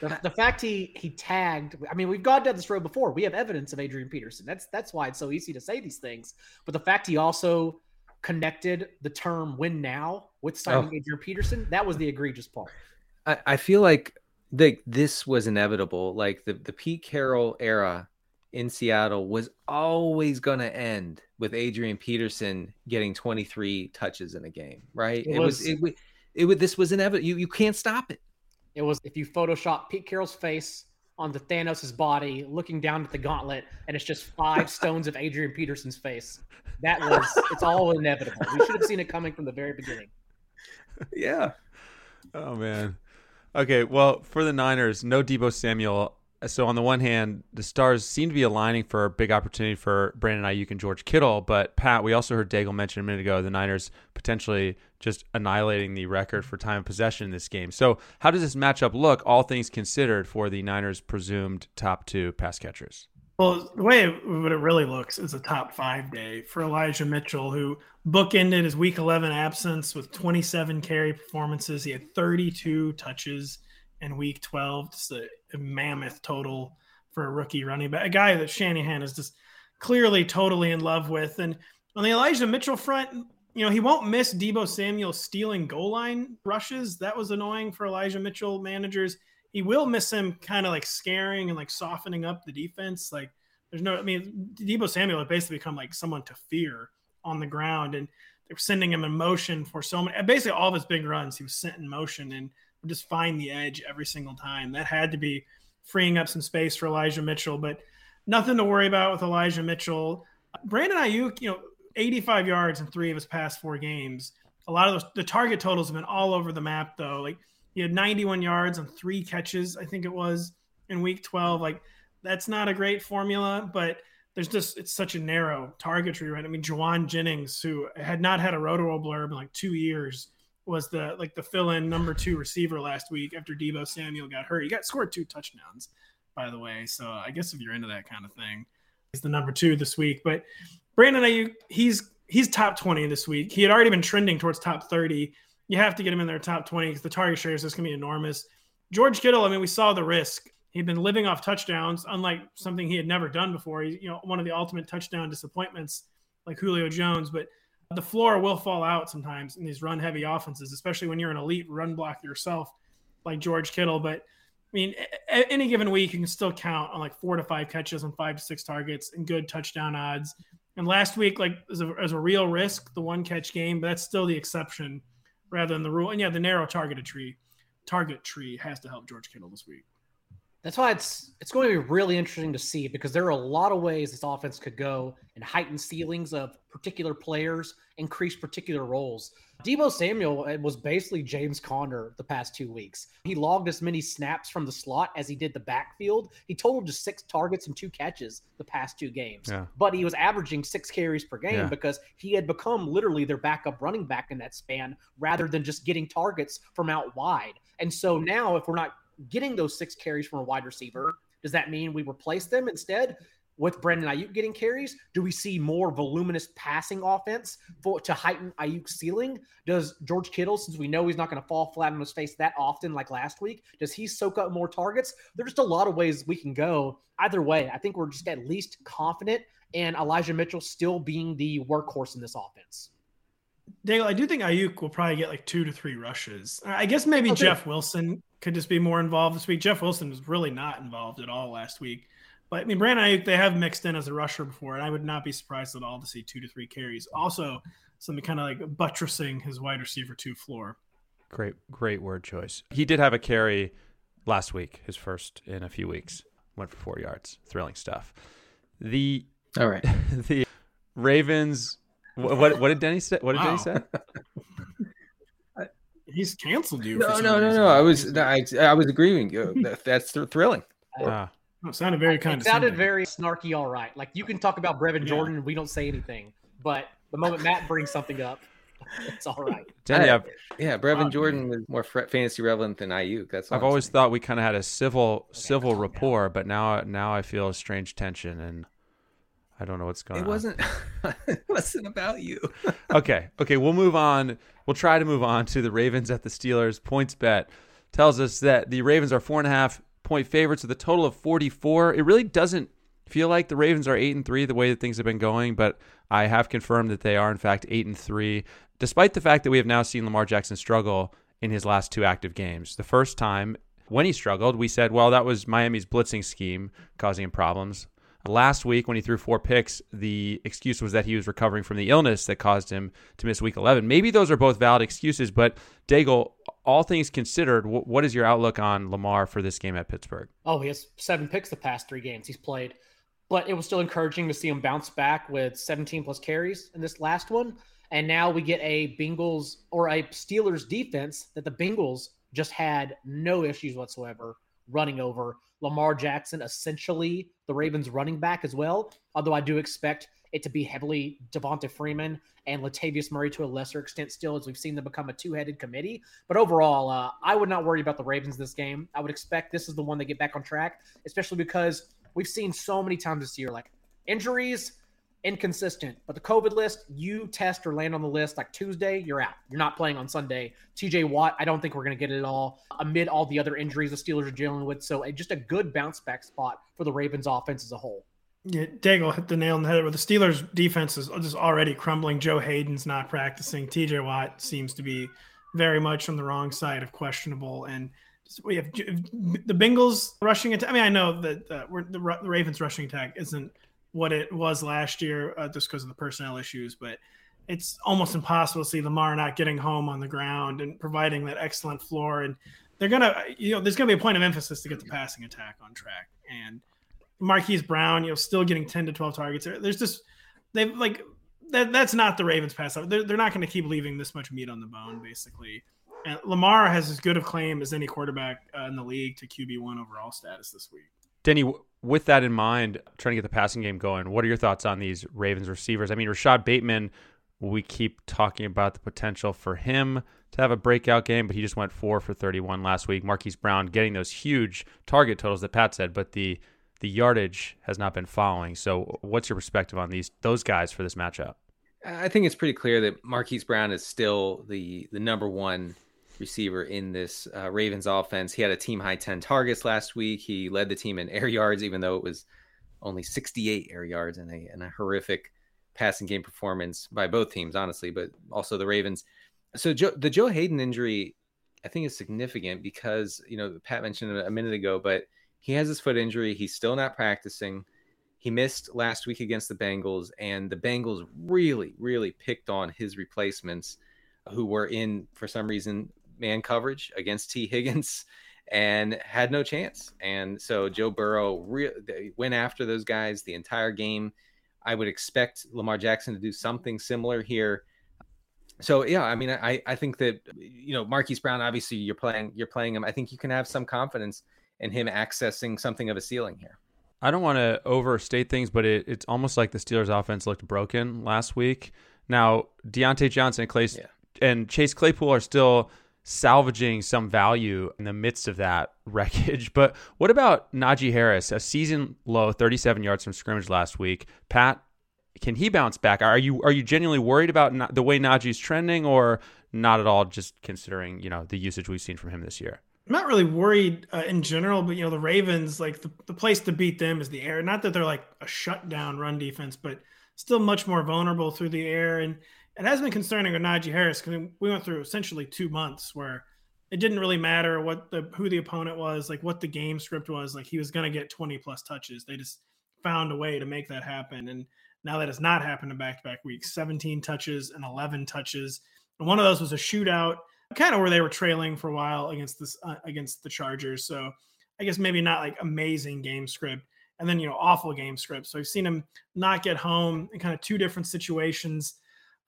The, the fact he he tagged, I mean, we've gone down this road before. We have evidence of Adrian Peterson. That's that's why it's so easy to say these things. But the fact he also connected the term win now with oh. signing oh. Adrian Peterson, that was the egregious part.
I, I feel like the, this was inevitable. Like the, the Pete Carroll era in Seattle was always going to end with Adrian Peterson getting 23 touches in a game, right? It, it was, was, it, it, it, this was inevitable. You, you can't stop it.
It was, if you Photoshop Pete Carroll's face on the Thanos' body, looking down at the gauntlet, and it's just five stones of Adrian Peterson's face. That was it's all inevitable. We should have seen it coming from the very beginning.
Yeah.
Oh man. Okay, well, for the Niners, no Deebo Samuel. So on the one hand, the stars seem to be aligning for a big opportunity for Brandon Aiyuk and George Kittle. But Pat, we also heard Daigle mention a minute ago the Niners potentially just annihilating the record for time possession in this game. So how does this matchup look, all things considered, for the Niners' presumed top two pass catchers?
Well, the way it, what it really looks is a top five day for Elijah Mitchell, who bookended his Week 11 absence with 27 carry performances. He had 32 touches in Week 12. Just a, a mammoth total for a rookie running back, a guy that Shanahan is just clearly totally in love with. And on the Elijah Mitchell front, you know, he won't miss Deebo Samuel stealing goal line rushes. That was annoying for Elijah Mitchell managers. He will miss him kind of like scaring and like softening up the defense. Like there's no, I mean, Deebo Samuel had basically become like someone to fear on the ground and they're sending him in motion for so many, basically all of his big runs, he was sent in motion and just find the edge every single time. That had to be freeing up some space for Elijah Mitchell, but nothing to worry about with Elijah Mitchell. Brandon Aiyuk, you know, 85 yards in three of his past four games. A lot of those, the target totals have been all over the map, though. Like he had 91 yards on three catches, I think it was in week 12. Like that's not a great formula, but there's just it's such a narrow target tree, right? I mean, Jauan Jennings, who had not had a roto blurb in like two years, was the like the fill-in number two receiver last week after Deebo Samuel got hurt. He got scored two touchdowns, by the way. So I guess if you're into that kind of thing, he's the number two this week. But Brandon Aiyuk, he's he's top 20 this week. He had already been trending towards top 30. You have to get him in their top 20 because the target share is just going to be enormous. George Kittle, I mean, we saw the risk. He'd been living off touchdowns, unlike something he had never done before. He's, you know, one of the ultimate touchdown disappointments, like Julio Jones. But the floor will fall out sometimes in these run-heavy offenses, especially when you're an elite run block yourself, like George Kittle. But I mean, any given week, you can still count on like four to five catches and five to six targets and good touchdown odds. And last week, like as a, as a real risk, the one catch game, but that's still the exception rather than the rule. And yeah, the narrow targeted tree, target tree has to help George Kittle this week.
That's why it's it's going to be really interesting to see because there are a lot of ways this offense could go and heighten ceilings of particular players, increase particular roles. Deebo Samuel uh, was basically James Conner the past two weeks. He logged as many snaps from the slot as he did the backfield. He totaled just six targets and two catches the past two games. Yeah. But he was averaging six carries per game yeah. because he had become literally their backup running back in that span rather than just getting targets from out wide. And so now, if we're not getting those six carries from a wide receiver, does that mean we replace them instead? with Brandon Aiyuk getting carries? Do we see more voluminous passing offense for to heighten Aiyuk's ceiling? Does George Kittle, since we know he's not going to fall flat on his face that often like last week, does he soak up more targets? There's just a lot of ways we can go. Either way, I think we're just at least confident in Elijah Mitchell still being the workhorse in this offense.
Dale, I do think Aiyuk will probably get like two to three rushes. Uh, I guess maybe oh, okay. Jeff Wilson could just be more involved this week. Jeff Wilson was really not involved at all last week. But I mean, Brandon Aiyuk, they have mixed in as a rusher before, and I would not be surprised at all to see two to three carries. Also, something kind of like buttressing his wide receiver two floor.
Great, great word choice. He did have a carry last week, his first in a few weeks. Went for four yards. Thrilling stuff. The
all right.
the Ravens What what, what did Denny say? What did Denny say?
He's canceled you.
No, no, no, no. I was I, I was agreeing. That's thrilling.
Uh,
it sounded very
It
kind.
sounded very snarky. All right, like you can talk about Brevin Jordan, and we don't say anything, but the moment Matt brings something up, it's all right.
Denny,
I- Yeah, Brevin Jordan was more fr- fantasy relevant than Aiyuk. That's
I've
I'm
always
saying.
thought we kind of had a civil civil
calm down.
rapport, but now now I feel a strange tension, and I don't know what's going
it
on.
It wasn't. it wasn't about you.
okay, okay, we'll move on. We'll try to move on to the Ravens at the Steelers. PointsBet tells us that the Ravens are four and a half point favorites with a total of 44. It really doesn't feel like the Ravens are eight and three the way that things have been going, but I have confirmed that they are in fact eight and three, despite the fact that we have now seen Lamar Jackson struggle in his last two active games. The first time when he struggled, we said, well, that was Miami's blitzing scheme causing him problems. Last week, when he threw four picks, the excuse was that he was recovering from the illness that caused him to miss week 11. Maybe those are both valid excuses, but Daigle, all things considered, wh- what is your outlook on Lamar for this game at Pittsburgh?
Oh, he has seven picks the past three games he's played, but it was still encouraging to see him bounce back with 17 plus carries in this last one. And now we get a Bengals or a Steelers defense that the Bengals just had no issues whatsoever running over. Lamar Jackson, essentially the Ravens running back as well. Although I do expect it to be heavily Devonta Freeman and Latavius Murray to a lesser extent still, as we've seen them become a two-headed committee. But overall, uh, I would not worry about the Ravens this game. I would expect this is the one they get back on track, especially because we've seen so many times this year, like injuries, inconsistent. But the COVID list, you test or land on the list like Tuesday, you're out. You're not playing on Sunday. TJ Watt, I don't think we're going to get it at all amid all the other injuries the Steelers are dealing with. So just a good bounce back spot for the Ravens offense as a whole.
Yeah, Daigle hit the nail on the head. Where the Steelers' defense is just already crumbling. Joe Haden's not practicing. T.J. Watt seems to be very much on the wrong side of questionable. And we have the Bengals rushing attack. I mean, I know that uh, the, the Ravens' rushing attack isn't what it was last year uh, just because of the personnel issues, but it's almost impossible to see Lamar not getting home on the ground and providing that excellent floor. And they're gonna, you know, there's gonna be a point of emphasis to get the passing attack on track. And Marquise Brown, you know, still getting 10 to 12 targets. There's just they've like that that's not the Ravens pass. They're, they're not going to keep leaving this much meat on the bone, basically. And Lamar has as good of claim as any quarterback uh, in the league to QB1 overall status this week.
Denny, with that in mind, trying to get the passing game going, what are your thoughts on these Ravens receivers? I mean, Rashod Bateman, we keep talking about the potential for him to have a breakout game, but he just went four for 31 last week. Marquise Brown getting those huge target totals that Pat said, but the the yardage has not been following. So, what's your perspective on these those guys for this matchup?
I think it's pretty clear that Marquise Brown is still the the number one receiver in this uh, Ravens offense. He had a team high 10 targets last week. He led the team in air yards, even though it was only 68 air yards and a, and a horrific passing game performance by both teams, honestly, but also the Ravens. So Joe, the Joe Haden injury, I think is significant because, you know, Pat mentioned a minute ago, but he has his foot injury. He's still not practicing. He missed last week against the Bengals, and the Bengals really, really picked on his replacements who were in, for some reason, man coverage against Tee Higgins and had no chance. And so Joe Burrow re- went after those guys the entire game. I would expect Lamar Jackson to do something similar here. So yeah, I mean, I I think that you know Marquise Brown. Obviously, you're playing you're playing him. I think you can have some confidence in him accessing something of a ceiling here.
I don't want to overstate things, but it, it's almost like the Steelers' offense looked broken last week. Now, Diontae Johnson Clay,
Yeah.
and Chase Claypool are still salvaging some value in the midst of that wreckage. But what about Najee Harris, a season low 37 yards from scrimmage last week? Pat, can he bounce back? Are you are you genuinely worried about the way Najee's trending, or not at all? Just considering you know the usage we've seen from him this year.
I'm not really worried uh, in general, but you know the Ravens, like the, the place to beat them is the air. Not that they're like a shutdown run defense, but still much more vulnerable through the air. And it has been concerning with Najee Harris because we went through essentially two months where it didn't really matter what the who the opponent was, like what the game script was. Like he was going to get 20 plus touches. They just found a way to make that happen. And now that has not happened in back to back weeks 17 touches and 11 touches. And one of those was a shootout kind of where they were trailing for a while against this uh, against the Chargers. So I guess maybe not like amazing game script, and then you know awful game script. So I've seen him not get home in kind of two different situations.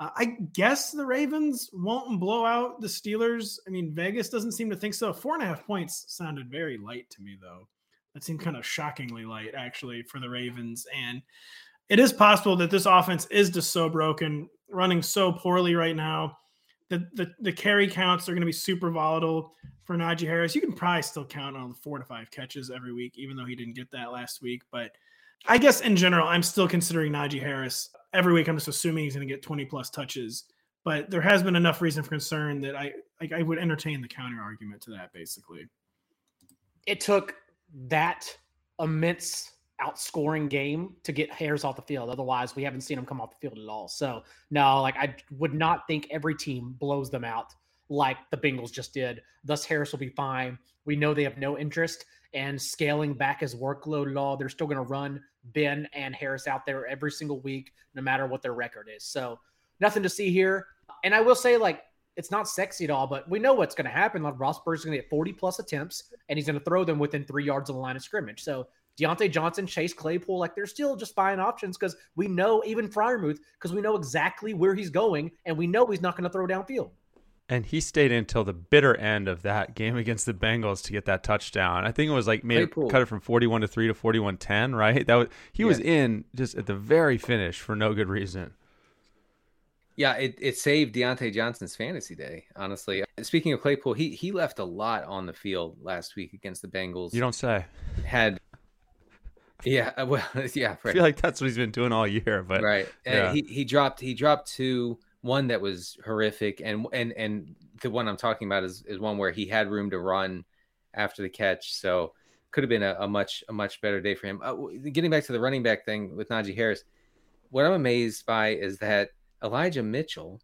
Uh, I guess the Ravens won't blow out the Steelers. I mean, Vegas doesn't seem to think so. Four and a half points sounded very light to me, though. That seemed kind of shockingly light, actually, for the Ravens. And it is possible that this offense is just so broken, running so poorly right now. The, the, the carry counts are going to be super volatile for Najee Harris. You can probably still count on four to five catches every week, even though he didn't get that last week. But I guess in general, I'm still considering Najee Harris every week. I'm just assuming he's going to get 20 plus touches. But there has been enough reason for concern that I like I would entertain the counter argument to that. Basically,
it took that immense outscoring game to get Harris off the field. Otherwise, we haven't seen him come off the field at all. So no, like I would not think every team blows them out like the Bengals just did. Thus, Harris will be fine. We know they have no interest in scaling back his workload law. They're still going to run Ben and Harris out there every single week, no matter what their record is. So nothing to see here. And I will say, like, it's not sexy at all, but we know what's going to happen. Like Roethlisberger's going to get 40 plus attempts, and he's going to throw them within three yards of the line of scrimmage. So Diontae Johnson, Chase Claypool, like they're still just fine options because we know even Freiermuth because we know exactly where he's going, and we know he's not going to throw downfield.
And he stayed until the bitter end of that game against the Bengals to get that touchdown. I think it was like made it, cut it from forty-one to three to forty-one ten. Right? That was he yeah. was in just at the very finish for no good reason.
Yeah, it, it saved Diontae Johnson's fantasy day. Honestly, speaking of Claypool, he he left a lot on the field last week against the Bengals.
You don't say.
Had yeah, well, yeah. Right.
I feel like that's what he's been doing all year, but
right. Yeah. he he dropped he dropped two one that was horrific, and and and the one I'm talking about is is one where he had room to run after the catch, so could have been a, a much a much better day for him. Uh, getting back to the running back thing with Najee Harris, what I'm amazed by is that Elijah Mitchell,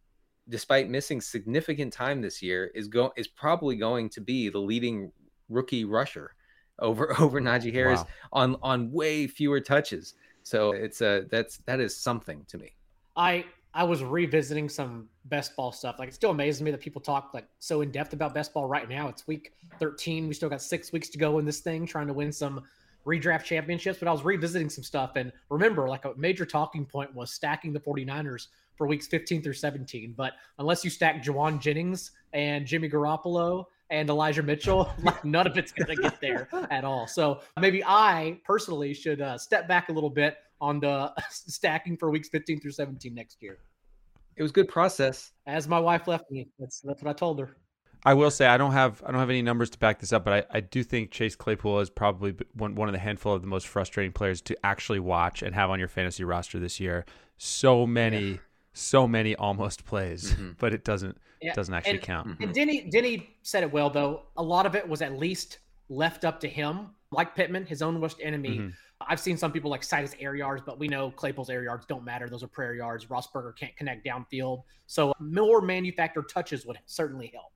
despite missing significant time this year, is go is probably going to be the leading rookie rusher over over Najee Harris wow. on on way fewer touches. So it's a that's that is something to me.
I I was revisiting some best ball stuff. Like it still amazes me that people talk like so in depth about best ball right now. It's week 13. We still got six weeks to go in this thing, trying to win some redraft championships. But I was revisiting some stuff and remember, like a major talking point was stacking the 49ers for weeks 15 through 17. But unless you stack Jauan Jennings and Jimmy Garoppolo and Elijah Mitchell, like none of it's going to get there at all. So maybe I personally should uh, step back a little bit on the stacking for weeks 15 through 17 next year.
It was good process.
As my wife left me, that's that's what I told her.
I will say I don't have I don't have any numbers to back this up, but I, I do think Chase Claypool is probably one one of the handful of the most frustrating players to actually watch and have on your fantasy roster this year. So many, yeah. so many almost plays, mm-hmm. but it doesn't yeah. doesn't actually
and,
count.
And Denny Denny said it well though. A lot of it was at least left up to him, like Pittman, his own worst enemy. Mm-hmm. I've seen some people like cite his air yards, but we know Claypool's air yards don't matter. Those are prayer yards. Roethlisberger can't connect downfield. So more manufactured touches would certainly help.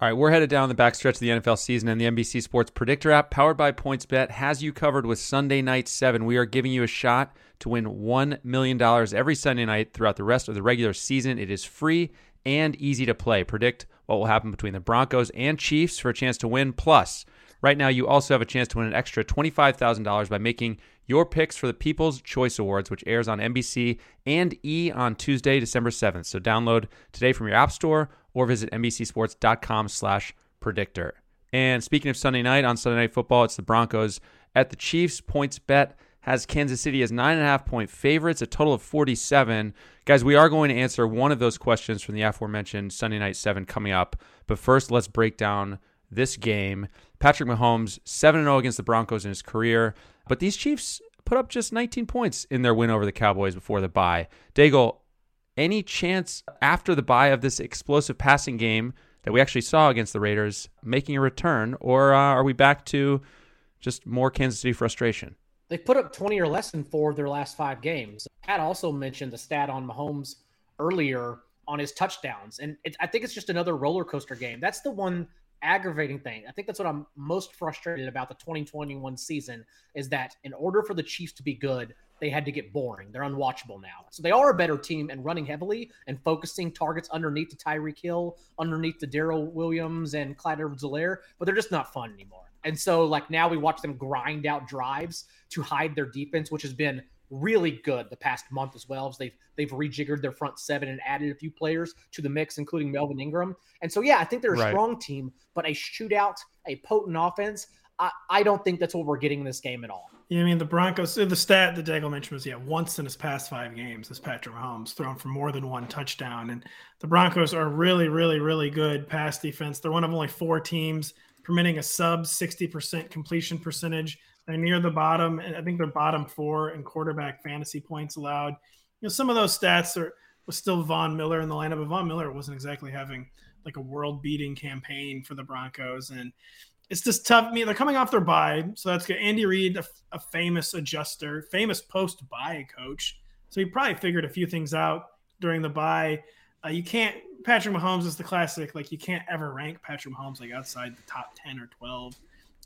All right, we're headed down the backstretch of the NFL season, and the NBC Sports Predictor app, powered by PointsBet, has you covered with Sunday Night 7. We are giving you a shot to win $1 million every Sunday night throughout the rest of the regular season. It is free and easy to play. Predict what will happen between the Broncos and Chiefs for a chance to win. Plus, Right now, you also have a chance to win an extra $25,000 by making your picks for the People's Choice Awards, which airs on NBC and E on Tuesday, December 7th. So download today from your app store or visit NBCSports.com slash predictor. And speaking of Sunday night, on Sunday Night Football, it's the Broncos at the Chiefs. PointsBet has Kansas City as nine and a half point favorites, a total of 47. Guys, we are going to answer one of those questions from the aforementioned Sunday Night 7 coming up. But first, let's break down this game. Patrick Mahomes, 7 0 against the Broncos in his career, but these Chiefs put up just 19 points in their win over the Cowboys before the bye. Daigle, any chance after the bye of this explosive passing game that we actually saw against the Raiders making a return, or uh, are we back to just more Kansas City frustration?
They put up 20 or less in four of their last five games. Pat also mentioned the stat on Mahomes earlier on his touchdowns, and it, I think it's just another roller coaster game. That's the one aggravating thing. I think that's what I'm most frustrated about the 2021 season is that in order for the Chiefs to be good, they had to get boring. They're unwatchable now. So they are a better team and running heavily and focusing targets underneath the Tyreek Hill, underneath the Darrel Williams and Clyde Edwards-Helaire, but they're just not fun anymore. And so like now we watch them grind out drives to hide their defense, which has been really good the past month as well as they've they've rejiggered their front seven and added a few players to the mix, including Melvin Ingram. And so yeah, I think they're a
Right.
strong team, but a shootout, a potent offense. I, I don't think that's what we're getting in this game at all.
Yeah, I mean the Broncos. The stat that Daigle mentioned was yeah, once in his past five games has Patrick Mahomes thrown for more than one touchdown, and the Broncos are really, really, really good pass defense. They're one of only four teams permitting a sub sixty percent completion percentage. They're near the bottom, and I think they're bottom four in quarterback fantasy points allowed. You know, some of those stats are was still Von Miller in the lineup, but Von Miller wasn't exactly having like a world-beating campaign for the Broncos, and it's just tough. I mean, they're coming off their bye, so that's good. Andy Reid, a, a famous adjuster, famous post-bye coach, so he probably figured a few things out during the bye. Uh, you can't. Patrick Mahomes is the classic. Like you can't ever rank Patrick Mahomes like outside the top ten or twelve.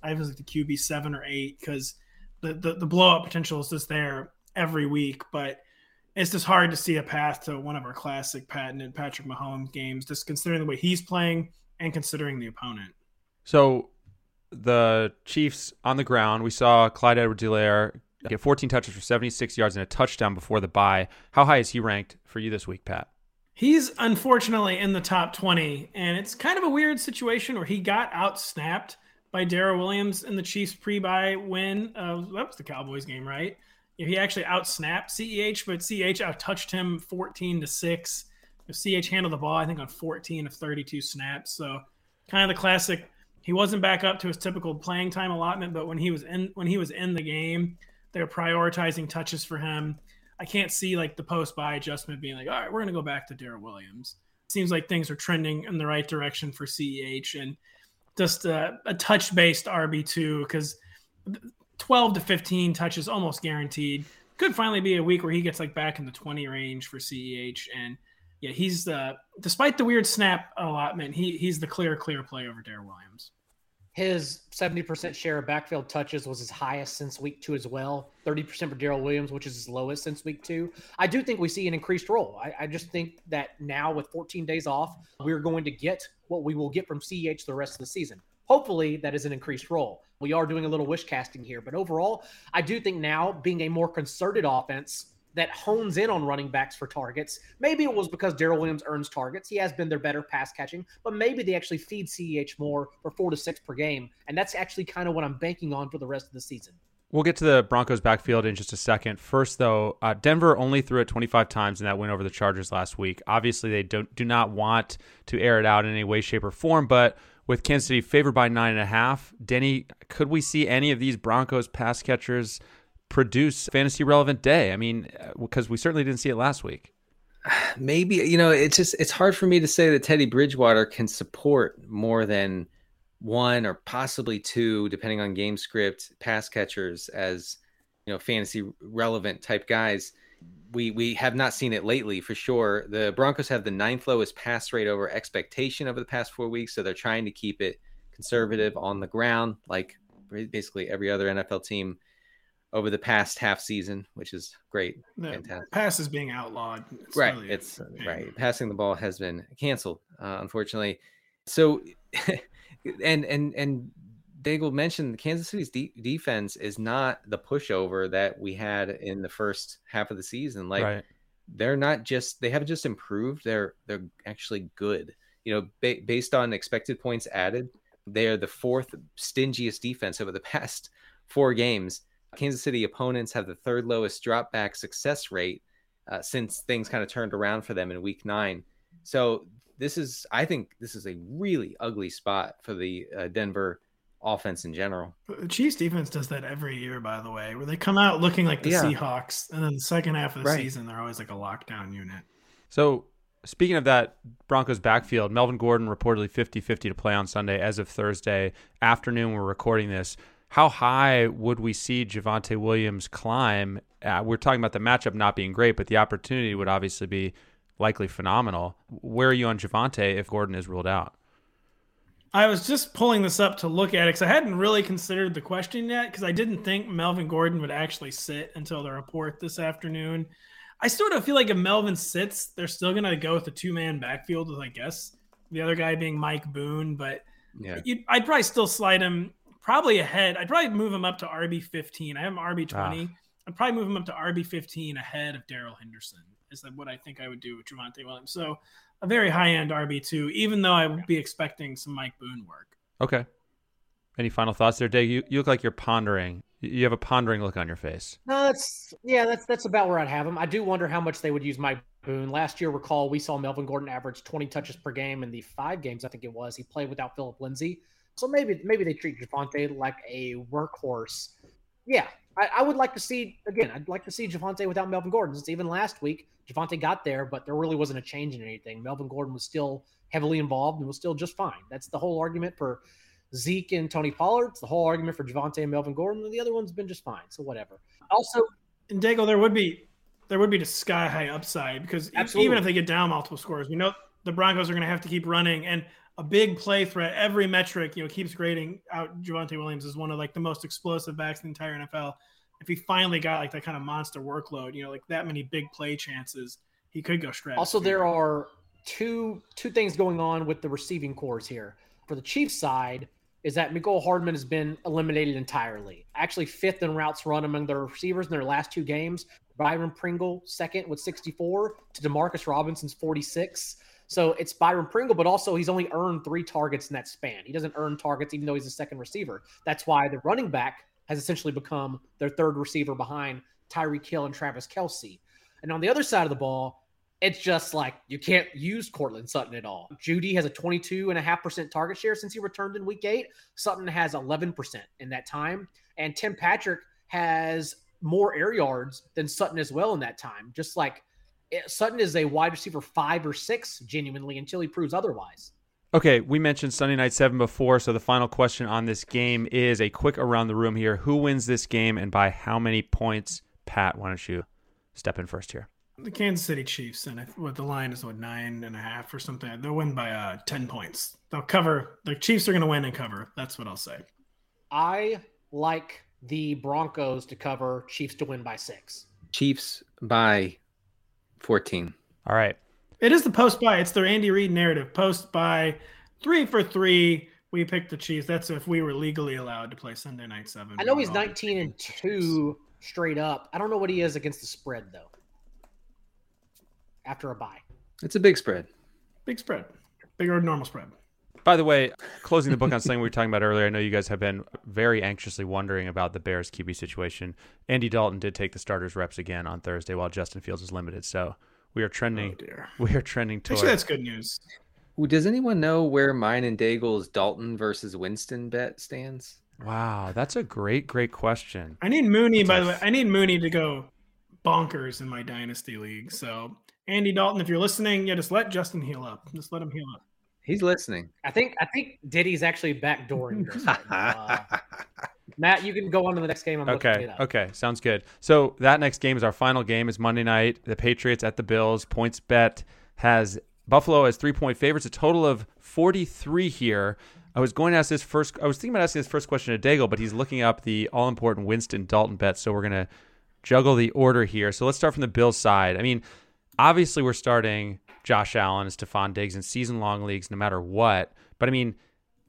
I was like the QB seven or eight because the, the the blow up potential is just there every week, but it's just hard to see a path to one of our classic patented Patrick Mahomes games, just considering the way he's playing and considering the opponent.
So the Chiefs on the ground, we saw Clyde Edwards-Helaire get 14 touches for 76 yards and a touchdown before the bye. How high is he ranked for you this week, Pat?
He's unfortunately in the top 20, and it's kind of a weird situation where he got out snapped by Darrel Williams in the Chiefs pre-bye win. That was the Cowboys game, right? He actually out snapped CEH, but CEH out touched him 14 to 6. CH handled the ball, I think, on 14 of 32 snaps. So kind of the classic. He wasn't back up to his typical playing time allotment, but when he was in when he was in the game, they were prioritizing touches for him. I can't see like the post bye adjustment being like, all right, we're going to go back to Darrel Williams. Seems like things are trending in the right direction for CEH and just a, a touch based RB2 because 12 to 15 touches almost guaranteed. Could finally be a week where he gets like back in the 20 range for CEH. And yeah, he's the, despite the weird snap allotment, he, he's the clear, clear play over Darrel Williams.
His 70% share of backfield touches was his highest since week two as well. 30% for Darrel Williams, which is his lowest since week two. I do think we see an increased role. I, I just think that now with 14 days off, we're going to get what we will get from CEH the rest of the season. Hopefully, that is an increased role. We are doing a little wish casting here, but overall, I do think now being a more concerted offense that hones in on running backs for targets. Maybe it was because Darrel Williams earns targets. He has been their better pass catching, but maybe they actually feed CEH more for four to six per game. And that's actually kind of what I'm banking on for the rest of the season.
We'll get to the Broncos backfield in just a second. First, though, uh, Denver only threw it 25 times in that win over the Chargers last week. Obviously, they don't do not want to air it out in any way, shape, or form. But with Kansas City favored by nine and a half, Denny, could we see any of these Broncos pass catchers produce fantasy relevant day? I mean, because we certainly didn't see it last week.
Maybe you know it's just it's hard for me to say that Teddy Bridgewater can support more than one or possibly two, depending on game script, pass catchers as you know fantasy relevant type guys. We we have not seen it lately for sure. The Broncos have the ninth lowest pass rate over expectation over the past four weeks, so they're trying to keep it conservative on the ground, like basically every other NFL team over the past half season, which is great.
The
Fantastic.
pass is being outlawed. It's
right.
really-
it's right. Passing the ball has been canceled, uh, unfortunately. So, and and and Daigle mentioned Kansas City's de- defense is not the pushover that we had in the first half of the season. Like
right.
they're not just they haven't just improved; they're they're actually good. You know, ba- based on expected points added, they are the fourth stingiest defense over the past four games. Kansas City opponents have the third lowest drop back success rate uh, since things kind of turned around for them in week nine. So this is, I think, this is a really ugly spot for the uh, Denver offense in general.
But The Chiefs defense does that every year, by the way, where they come out looking like the
Yeah.
Seahawks, and then the second half of the
Right.
season, they're always like a lockdown unit.
So, speaking of that Broncos backfield, Melvin Gordon reportedly 50 50 to play on Sunday as of Thursday afternoon. We're recording this. How high would we see Javonte Williams climb? Uh, we're talking about the matchup not being great, but the opportunity would obviously be likely phenomenal. Where are you on Javonte if Gordon is ruled out?
I was just pulling this up to look at it because I hadn't really considered the question yet because I didn't think Melvin Gordon would actually sit until the report this afternoon. I sort of feel like if Melvin sits, they're still going to go with the two man backfield with, I guess, the other guy being Mike Boone. But
Yeah.
you'd, I'd probably still slide him probably ahead. I'd probably move him up to RB 15. I have him RB 20. Ah. I'd probably move him up to RB 15 ahead of Darrell Henderson. Is that what I think I would do with Javonte Williams? So a very high end RB two, even though I would be expecting some Mike Boone work.
Okay. Any final thoughts there, Dave? You, you look like you're pondering. You have a pondering look on your face.
No, that's yeah, that's that's about where I'd have him. I do wonder how much they would use Mike Boone. Last year, recall we saw Melvin Gordon average 20 touches per game in the five games I think it was. He played without Phillip Lindsay, so maybe maybe they treat Javonte like a workhorse. Yeah, I, I, would like to see again. I'd like to see Javonte without Melvin Gordon. Since even last week, Javonte got there, but there really wasn't a change in anything. Melvin Gordon was still heavily involved and was still just fine. That's the whole argument for Zeke and Tony Pollard. It's the whole argument for Javonte and Melvin Gordon. And the other one's been just fine. So whatever. Also,
in Dago, there would be there would be the sky high upside because Absolutely. even if they get down multiple scores, we know the Broncos are going to have to keep running and a big play threat. Every metric, you know, keeps grading out Javonte Williams as one of like the most explosive backs in the entire NFL. If he finally got like that kind of monster workload, you know, like that many big play chances, he could go straight.
Also, there are two two things going on with the receiving corps here. For the Chiefs side, is that Mecole Hardman has been eliminated entirely. Actually, fifth in routes run among their receivers in their last two games. Byron Pringle second with 64 to Demarcus Robinson's 46. So it's Byron Pringle, but also he's only earned three targets in that span. He doesn't earn targets even though he's a second receiver. That's why the running back has essentially become their third receiver behind Tyreek Hill and Travis Kelce. And on the other side of the ball, it's just like you can't use Courtland Sutton at all. Jeudy has a 22.5% target share since he returned in week eight. Sutton has 11% in that time. And Tim Patrick has more air yards than Sutton as well in that time. Just like Sutton is a wide receiver five or six, genuinely, until he proves otherwise.
Okay, we mentioned Sunday Night 7 before, so the final question on this game is a quick around the room here. Who wins this game and by how many points? Pat, why don't you step in first here?
The Kansas City Chiefs, and what the line is, what, nine and a half or something? They'll win by uh, 10 points. They'll cover. The Chiefs are going to win and cover. That's what I'll say.
I like the Broncos to cover, Chiefs to win by six.
Chiefs by 14.
All right.
It is the post bye. It's their Andy Reid narrative. Post bye three for three. We picked the Chiefs. That's if we were legally allowed to play Sunday night seven.
I know he's 19 and two straight up. I don't know what he is against the spread though. After a bye.
It's a big spread.
Big spread. Bigger than normal spread.
By the way, closing the book on something we were talking about earlier, I know you guys have been very anxiously wondering about the Bears QB situation. Andy Dalton did take the starters reps again on Thursday while Justin Fields is limited. So we are trending. Oh we are trending towards.
Actually, that's good news.
Does anyone know where mine and Daigle's Dalton versus Winston bet stands?
Wow, that's a great, great question.
I need Mooney, by the way. I need Mooney to go bonkers in my dynasty league. So Andy Dalton, if you're listening, yeah, just let Justin heal up. Just let him heal up.
He's listening.
I think I think Diddy's actually backdooring this. uh, Matt, you can go on to the next game. I'm
okay. Okay. Sounds good. So that next game is our final game. Is Monday night. The Patriots at the Bills. PointsBet has Buffalo as three point favorites. A total of 43 here. I was going to ask this first. I was thinking about asking this first question to Daigle, but he's looking up the all important Winston Dalton bet. So we're gonna juggle the order here. So let's start from the Bills side. I mean, obviously we're starting Josh Allen and Stefon Diggs in season long leagues no matter what. But I mean,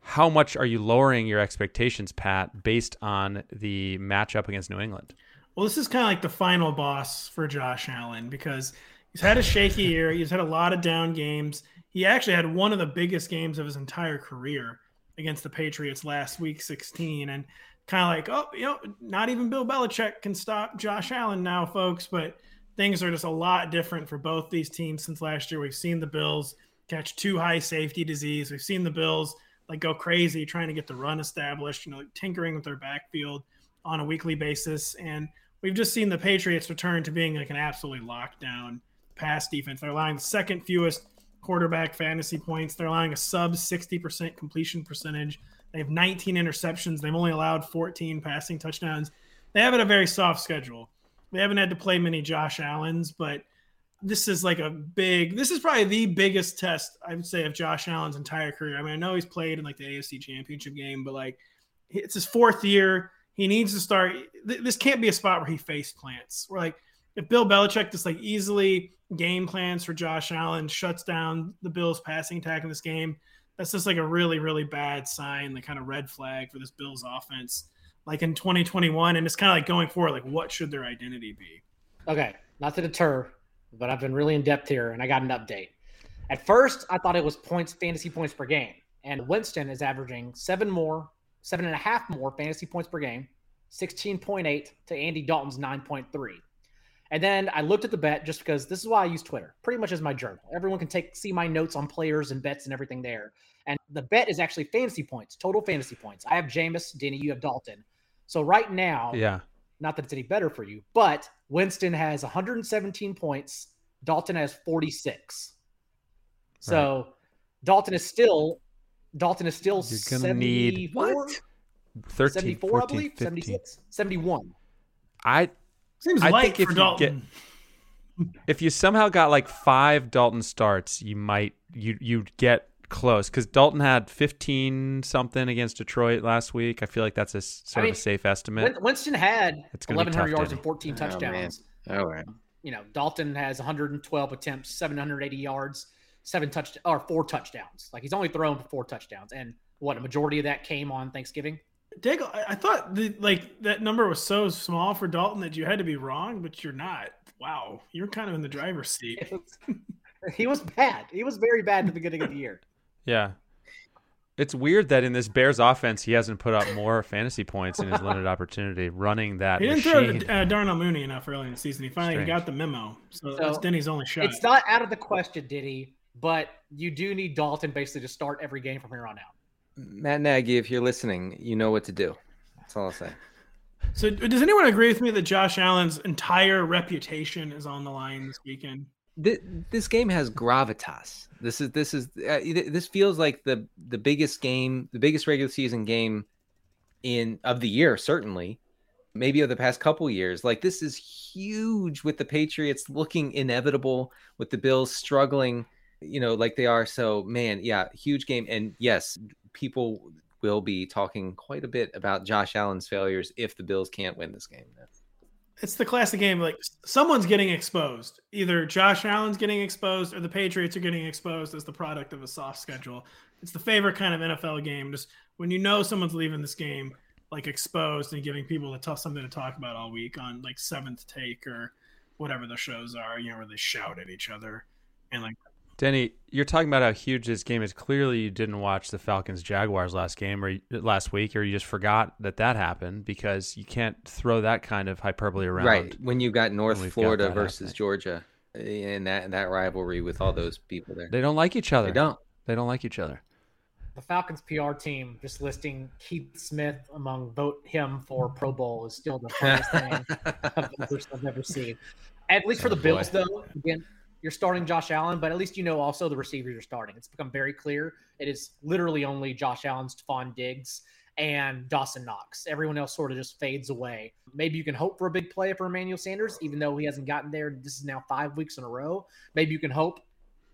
how much are you lowering your expectations, Pat, based on the matchup against New England?
Well, this is kind of like the final boss for Josh Allen because he's had a shaky year. He's had a lot of down games. He actually had one of the biggest games of his entire career against the Patriots last week 16. And kind of like, oh, you know, not even Bill Belichick can stop Josh Allen now, folks. But things are just a lot different for both these teams since last year. We've seen the Bills catch two high safety disease. We've seen the Bills like go crazy trying to get the run established, you know, tinkering with their backfield on a weekly basis. And we've just seen the Patriots return to being like an absolutely lockdown pass defense. They're allowing the second fewest quarterback fantasy points. They're allowing a sub 60% completion percentage. They have 19 interceptions. They've only allowed 14 passing touchdowns. They have it a very soft schedule. They haven't had to play many Josh Allens, but this is like a big this is probably the biggest test I would say of Josh Allen's entire career. I mean, I know he's played in like the AFC championship game, but like it's his fourth year. He needs to start this can't be a spot where he face plants. Where like if Bill Belichick just like easily game plans for Josh Allen, shuts down the Bills passing attack in this game, that's just like a really, really bad sign, the kind of red flag for this Bills offense like in 2021, and it's kind of like going forward, like what should their identity be?
Okay, not to deter, but I've been really in depth here, and I got an update. At first, I thought it was points, fantasy points per game, and Winston is averaging seven more, seven and a half more fantasy points per game, 16.8 to Andy Dalton's 9.3. And then I looked at the bet just because this is why I use Twitter, pretty much as my journal. Everyone can take see my notes on players and bets and everything there. And the bet is actually fantasy points, total fantasy points. I have Jameis, Denny, you have Dalton. So right now,
Yeah.
not that it's any better for you, but Winston has 117 points. Dalton has 46. So Dalton is still Dalton is still
You're gonna need-
74,
13,
74
14,
I believe,
15.
76, 71.
I
Seems
I
light
think if
for
you
Dalton.
if you somehow got like five Dalton starts, you might you you'd get close because Dalton had fifteen something against Detroit last week. I feel like that's a sort
mean,
of a safe estimate.
Winston had
It's
1,100 yards and 14
Oh, man.
touchdowns.
Oh, All right.
You know, Dalton has 112 attempts, 780 yards, seven touch or four touchdowns. Like he's only thrown for four touchdowns, and what a majority of that came on Thanksgiving.
Daigle, I, I thought the, like that number was so small for Dalton that you had to be wrong, but you're not. Wow, you're kind of in the driver's seat.
Was- he was bad. He was very bad at the beginning of the year.
yeah. It's weird that in this Bears offense, he hasn't put up more fantasy points in his limited opportunity running that
He didn't
machine.
throw uh, Darnell Mooney enough early in the season. He finally
Strange.
got the memo, so,
So,
that's Denny's only shot.
It's not out of the question, Diddy, but you do need Dalton basically to start every game from here on out.
Matt Nagy, if you're listening, you know what to do. That's all I'll say.
So, does anyone agree with me that Josh Allen's entire reputation is on the line this weekend?
Th- This game has gravitas. This is this is uh, this feels like the the biggest game, the biggest regular season game in of the year, certainly. Maybe of the past couple years. Like this is huge with the Patriots looking inevitable, with the Bills struggling, you know, like they are. So man, yeah, huge game. And yes, people will be talking quite a bit about Josh Allen's failures if the Bills can't win this game.
It's the classic game. Like someone's getting exposed. Either Josh Allen's getting exposed, or the Patriots are getting exposed as the product of a soft schedule. It's the favorite kind of NFL game. Just when you know someone's leaving this game like exposed and giving people to tell something to talk about all week on like seventh take or whatever the shows are. You know where they shout at each other and like
Denny, you're talking about how huge this game is. Clearly, you didn't watch the Falcons Jaguars last game or last week, or you just forgot that that happened because you can't throw that kind of hyperbole around.
Right. When you got North
we've got
Florida versus
happening.
Georgia and that that rivalry with all those people there.
They don't like each other.
They don't.
They don't like each other.
The Falcons PR team just listing Keith Smith among vote him for Pro Bowl is still the funniest thing I've ever, I've ever seen. At least for
Oh,
the Bills,
boy.
though, again, you're starting Josh Allen, but at least you know also the receivers you're starting. It's become very clear. It is literally only Josh Allen, Stefon Diggs, and Dawson Knox. Everyone else sort of just fades away. Maybe you can hope for a big play for Emmanuel Sanders, even though he hasn't gotten there. This is now five weeks in a row. Maybe you can hope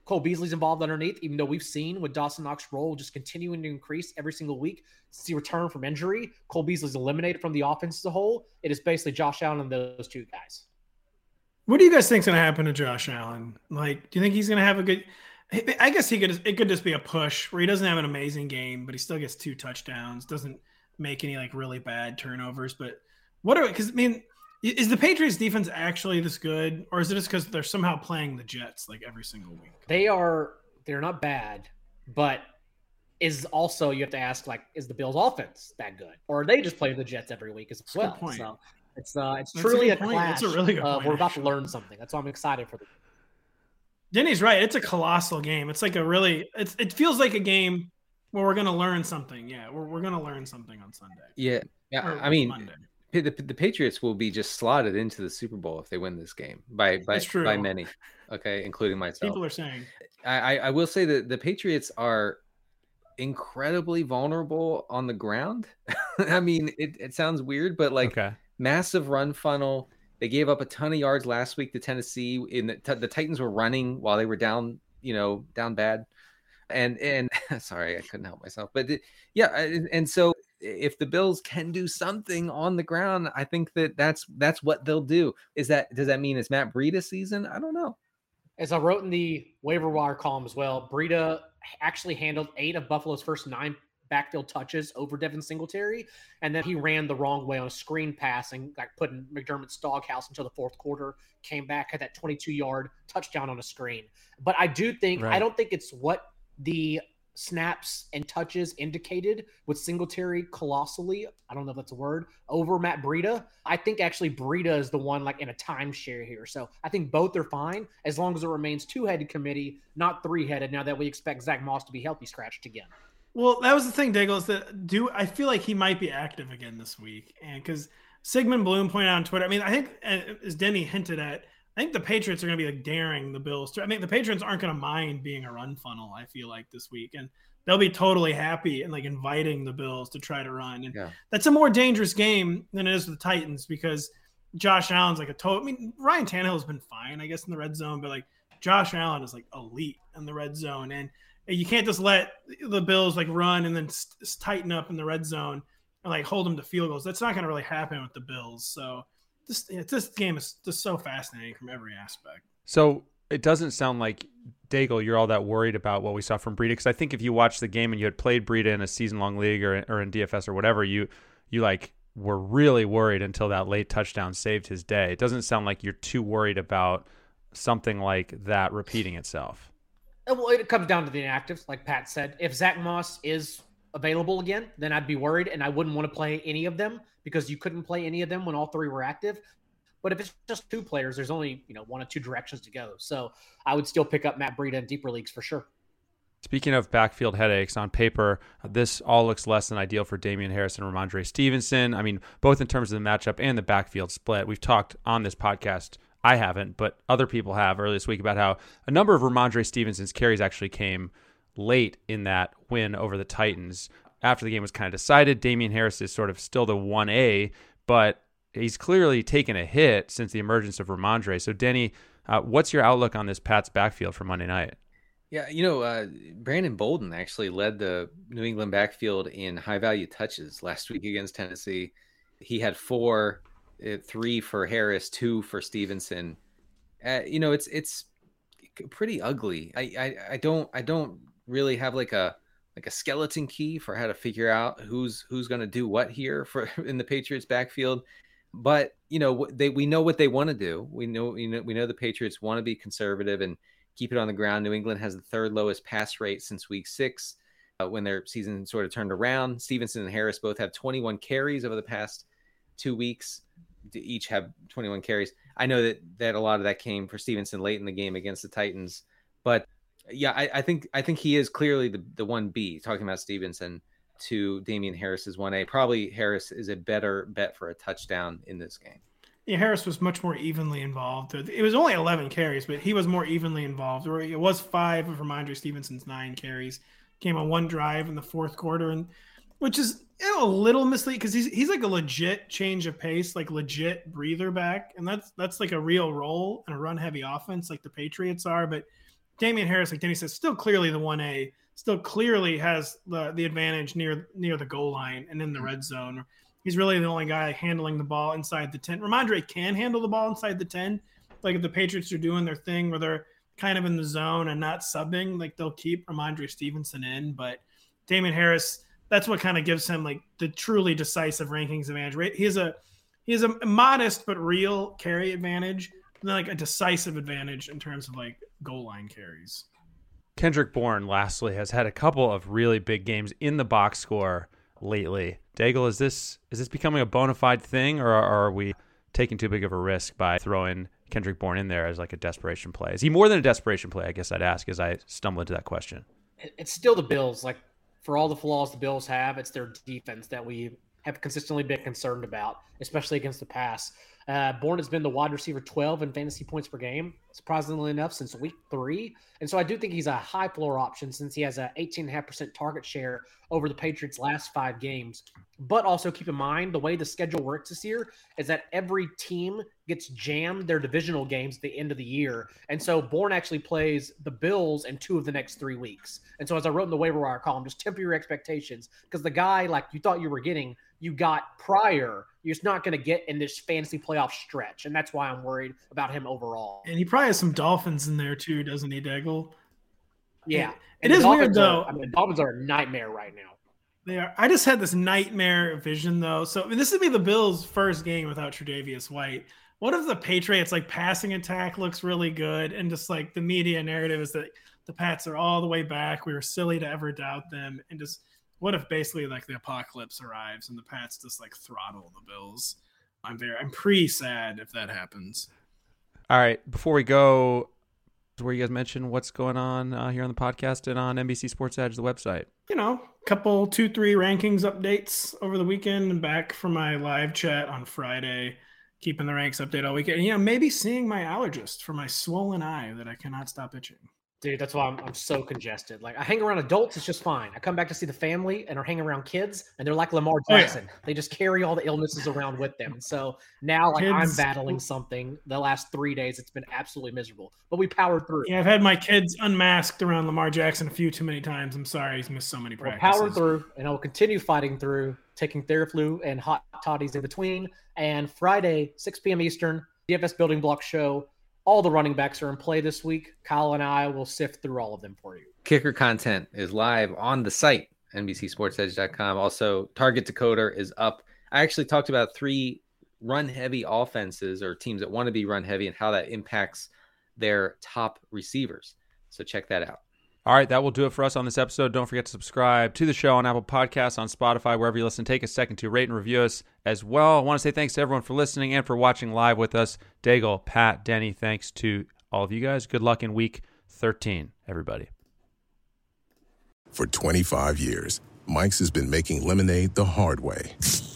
Cole Beasley's involved underneath, even though we've seen with Dawson Knox role just continuing to increase every single week since he returned from injury. Cole Beasley's eliminated from the offense as a whole. It is basically Josh Allen and those two guys.
What do you guys think's going to happen to Josh Allen? Like, do you think he's going to have a good? I guess he could. It could just be a push where he doesn't have an amazing game, but he still gets two touchdowns. Doesn't make any like really bad turnovers. But what are? Because I mean, is the Patriots defense actually this good, or is it just because they're somehow playing the Jets like every single week?
They are they're not bad, but is also you have to ask like is the Bills offense that good, or are they just playing the Jets every week as
good
well?
point.
So it's uh it's
That's a
truly
good
a,
point.
clash.
That's a really good
uh,
point,
we're about
actually.
to learn something. That's why I'm excited for the
Denny's right. It's a colossal game. It's like a really. It's it feels like a game where we're going to learn something. Yeah, we're we're going to learn something on Sunday.
Yeah. Yeah.
Or
I mean,
Monday.
the, the Patriots will be just slotted into the Super Bowl if they win this game by by
true.
by many. Okay, including myself.
people are saying.
I, I I will say that the Patriots are incredibly vulnerable on the ground. I mean, it, it sounds weird, but like
okay.
Massive run funnel. They gave up a ton of yards last week to Tennessee. In the, the Titans were running while they were down, you know, down bad. And and sorry, I couldn't help myself. But it- yeah, and, and so if the Bills can do something on the ground, I think that that's that's what they'll do. Is that does that mean it's Matt Breida season? I don't know.
As I wrote in the waiver wire column as well, Breida actually handled eight of Buffalo's first nine backfield touches over Devin Singletary, and then he ran the wrong way on a screen pass and got put in McDermott's doghouse until the fourth quarter. Came back had that 22 yard touchdown on a screen. But I do think right. I don't think it's what the snaps and touches indicated with Singletary colossally. I don't know if that's a word over Matt Breida. I think actually Breida is the one like in a timeshare here. So I think both are fine as long as it remains two headed committee, not three headed. Now that we expect Zach Moss to be healthy scratched again.
Well, that was the thing, Diggle, is that do I feel like he might be active again this week, and because Sigmund Bloom pointed out on Twitter. I mean, I think uh, as Denny hinted at, I think the Patriots are going to be like daring the Bills to. I mean, the Patriots aren't going to mind being a run funnel. I feel like this week, and they'll be totally happy and like inviting the Bills to try to run. And yeah. that's a more dangerous game than it is with the Titans because Josh Allen's like a total. I mean, Ryan Tannehill's been fine, I guess, in the red zone, but like Josh Allen is like elite in the red zone, and you can't just let the Bills like run and then tighten up in the red zone and like hold them to field goals. That's not going to really happen with the Bills. So this this game is just so fascinating from every aspect.
So it doesn't sound like Daigle, you're all that worried about what we saw from Breida because I think if you watched the game and you had played Breida in a season long league or or in DFS or whatever, you you like were really worried until that late touchdown saved his day. It doesn't sound like you're too worried about something like that repeating itself.
Uh, well, it comes down to the inactives, like Pat said. If Zach Moss is available again, then I'd be worried and I wouldn't want to play any of them because you couldn't play any of them when all three were active. But if it's just two players, there's only you know one or two directions to go. So I would still pick up Matt Breida in deeper leagues for sure.
Speaking of backfield headaches, on paper, this all looks less than ideal for Damien Harris and Rhamondre Stevenson. I mean, both in terms of the matchup and the backfield split. We've talked on this podcast. I haven't, but other people have earlier this week about how a number of Rhamondre Stevenson's carries actually came late in that win over the Titans. After the game was kind of decided, Damien Harris is sort of still the 1A, but he's clearly taken a hit since the emergence of Rhamondre. So, Denny, uh, what's your outlook on this Pats backfield for Monday night?
Yeah, you know, uh, Brandon Bolden actually led the New England backfield in high value touches last week against Tennessee. He had four, three for Harris, two for Stevenson. Uh, you know, it's it's pretty ugly. I, I I don't I don't really have like a like a skeleton key for how to figure out who's who's going to do what here for in the Patriots backfield. But you know they we know what they want to do. We know you know we know the Patriots want to be conservative and keep it on the ground. New England has the third lowest pass rate since Week Six uh, when their season sort of turned around. Stevenson and Harris both have 21 carries over the past two weeks. Each have 21 carries. I know that that a lot of that came for Stevenson late in the game against the Titans, but yeah, I, I, think I think he is clearly the the one B. Talking about Stevenson to Damien Harris is one A. Probably Harris is a better bet for a touchdown in this game.
Yeah, Harris was much more evenly involved. It was only 11 carries, but he was more evenly involved. It was five of Rhamondre Stevenson's nine carries. Came on one drive in the fourth quarter, and which is you know, a little misleading because he's he's like a legit change of pace, like legit breather back, and that's that's like a real role in a run heavy offense like the Patriots are, but Damien Harris, like Denny says, still clearly the one A, still clearly has the the advantage near near the goal line and in the red zone. He's really the only guy handling the ball inside the ten. Rhamondre can handle the ball inside the ten, like if the Patriots are doing their thing where they're kind of in the zone and not subbing, like they'll keep Rhamondre Stevenson in. But Damien Harris, that's what kind of gives him like the truly decisive rankings advantage. He has a he has a modest but real carry advantage and like a decisive advantage in terms of like goal line carries.
Kendrick Bourne, lastly, has had a couple of really big games in the box score lately. Daigle, is this is this becoming a bona fide thing, or are we taking too big of a risk by throwing Kendrick Bourne in there as like a desperation play? Is he more than a desperation play? I guess I'd ask as I stumble into that question.
It's still the Bills. Like for all the flaws the Bills have, it's their defense that we have consistently been concerned about, especially against the pass. Uh, Bourne has been the wide receiver 12 in fantasy points per game, surprisingly enough, since week three. And so I do think he's a high floor option since he has a 18.5% target share over the Patriots' last five games. But also keep in mind the way the schedule works this year is that every team gets jammed their divisional games at the end of the year. And so Bourne actually plays the Bills in two of the next three weeks. And so as I wrote in the waiver wire column, just temper your expectations because the guy like you thought you were getting, you got prior you're just not going to get in this fantasy playoff stretch, and that's why I'm worried about him overall.
And he probably has some Dolphins in there too, doesn't he, Daigle?
Yeah,
it is weird though.
Are, I mean, Dolphins are a nightmare right now.
They are. I just had this nightmare vision though. So I mean, this would be the Bills' first game without Tre'Davious White. What if the Patriots like passing attack looks really good, and just like the media narrative is that the Pats are all the way back. We were silly to ever doubt them, and just what if basically like the apocalypse arrives and the Pats just like throttle the Bills? I'm very, I'm pretty sad if that happens.
All right, before we go, where you guys mentioned what's going on uh, here on the podcast and on NBC Sports Edge, the website.
You know, couple two, three rankings updates over the weekend and back from my live chat on Friday, keeping the ranks update all weekend. And, you know, maybe seeing my allergist for my swollen eye that I cannot stop itching.
Dude, that's why I'm, I'm so congested. Like I hang around adults, it's just fine. I come back to see the family and are hanging around kids, and they're like Lamar Jackson. Oh, yeah. They just carry all the illnesses around with them. So now, like kids, I'm battling something. The last three days, it's been absolutely miserable, but we powered through.
Yeah, I've had my kids unmasked around Lamar Jackson a few too many times. I'm sorry, he's missed so many practices.
We'll power through, and I will continue fighting through, taking Theraflu and hot toddies in between. And Friday, 6 p.m. Eastern, DFS Building Block Show all the running backs are in play this week. Kyle and I will sift through all of them for you.
Kicker content is live on the site, NBCSportsEdge.com. Also, Target Decoder is up. I actually talked about three run heavy offenses or teams that want to be run heavy and how that impacts their top receivers. So check that out.
All right, that will do it for us on this episode. Don't forget to subscribe to the show on Apple Podcasts, on Spotify, wherever you listen. Take a second to rate and review us as well. I want to say thanks to everyone for listening and for watching live with us. Daigle, Pat, Denny, thanks to all of you guys. Good luck in week 13, everybody.
For 25 years, Mike's has been making lemonade the hard way.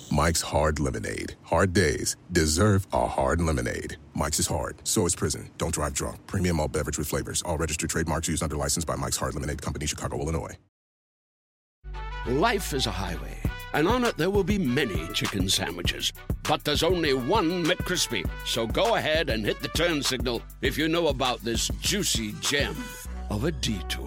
Mike's Hard Lemonade. Hard days deserve a hard lemonade. Mike's is hard, so is prison. Don't drive drunk. Premium all beverage with flavors. All registered trademarks used under license by Mike's Hard Lemonade Company, Chicago, Illinois.
Life is a highway, and on it there will be many chicken sandwiches. But there's only one McCrispy. So go ahead and hit the turn signal if you know about this juicy gem of a detour.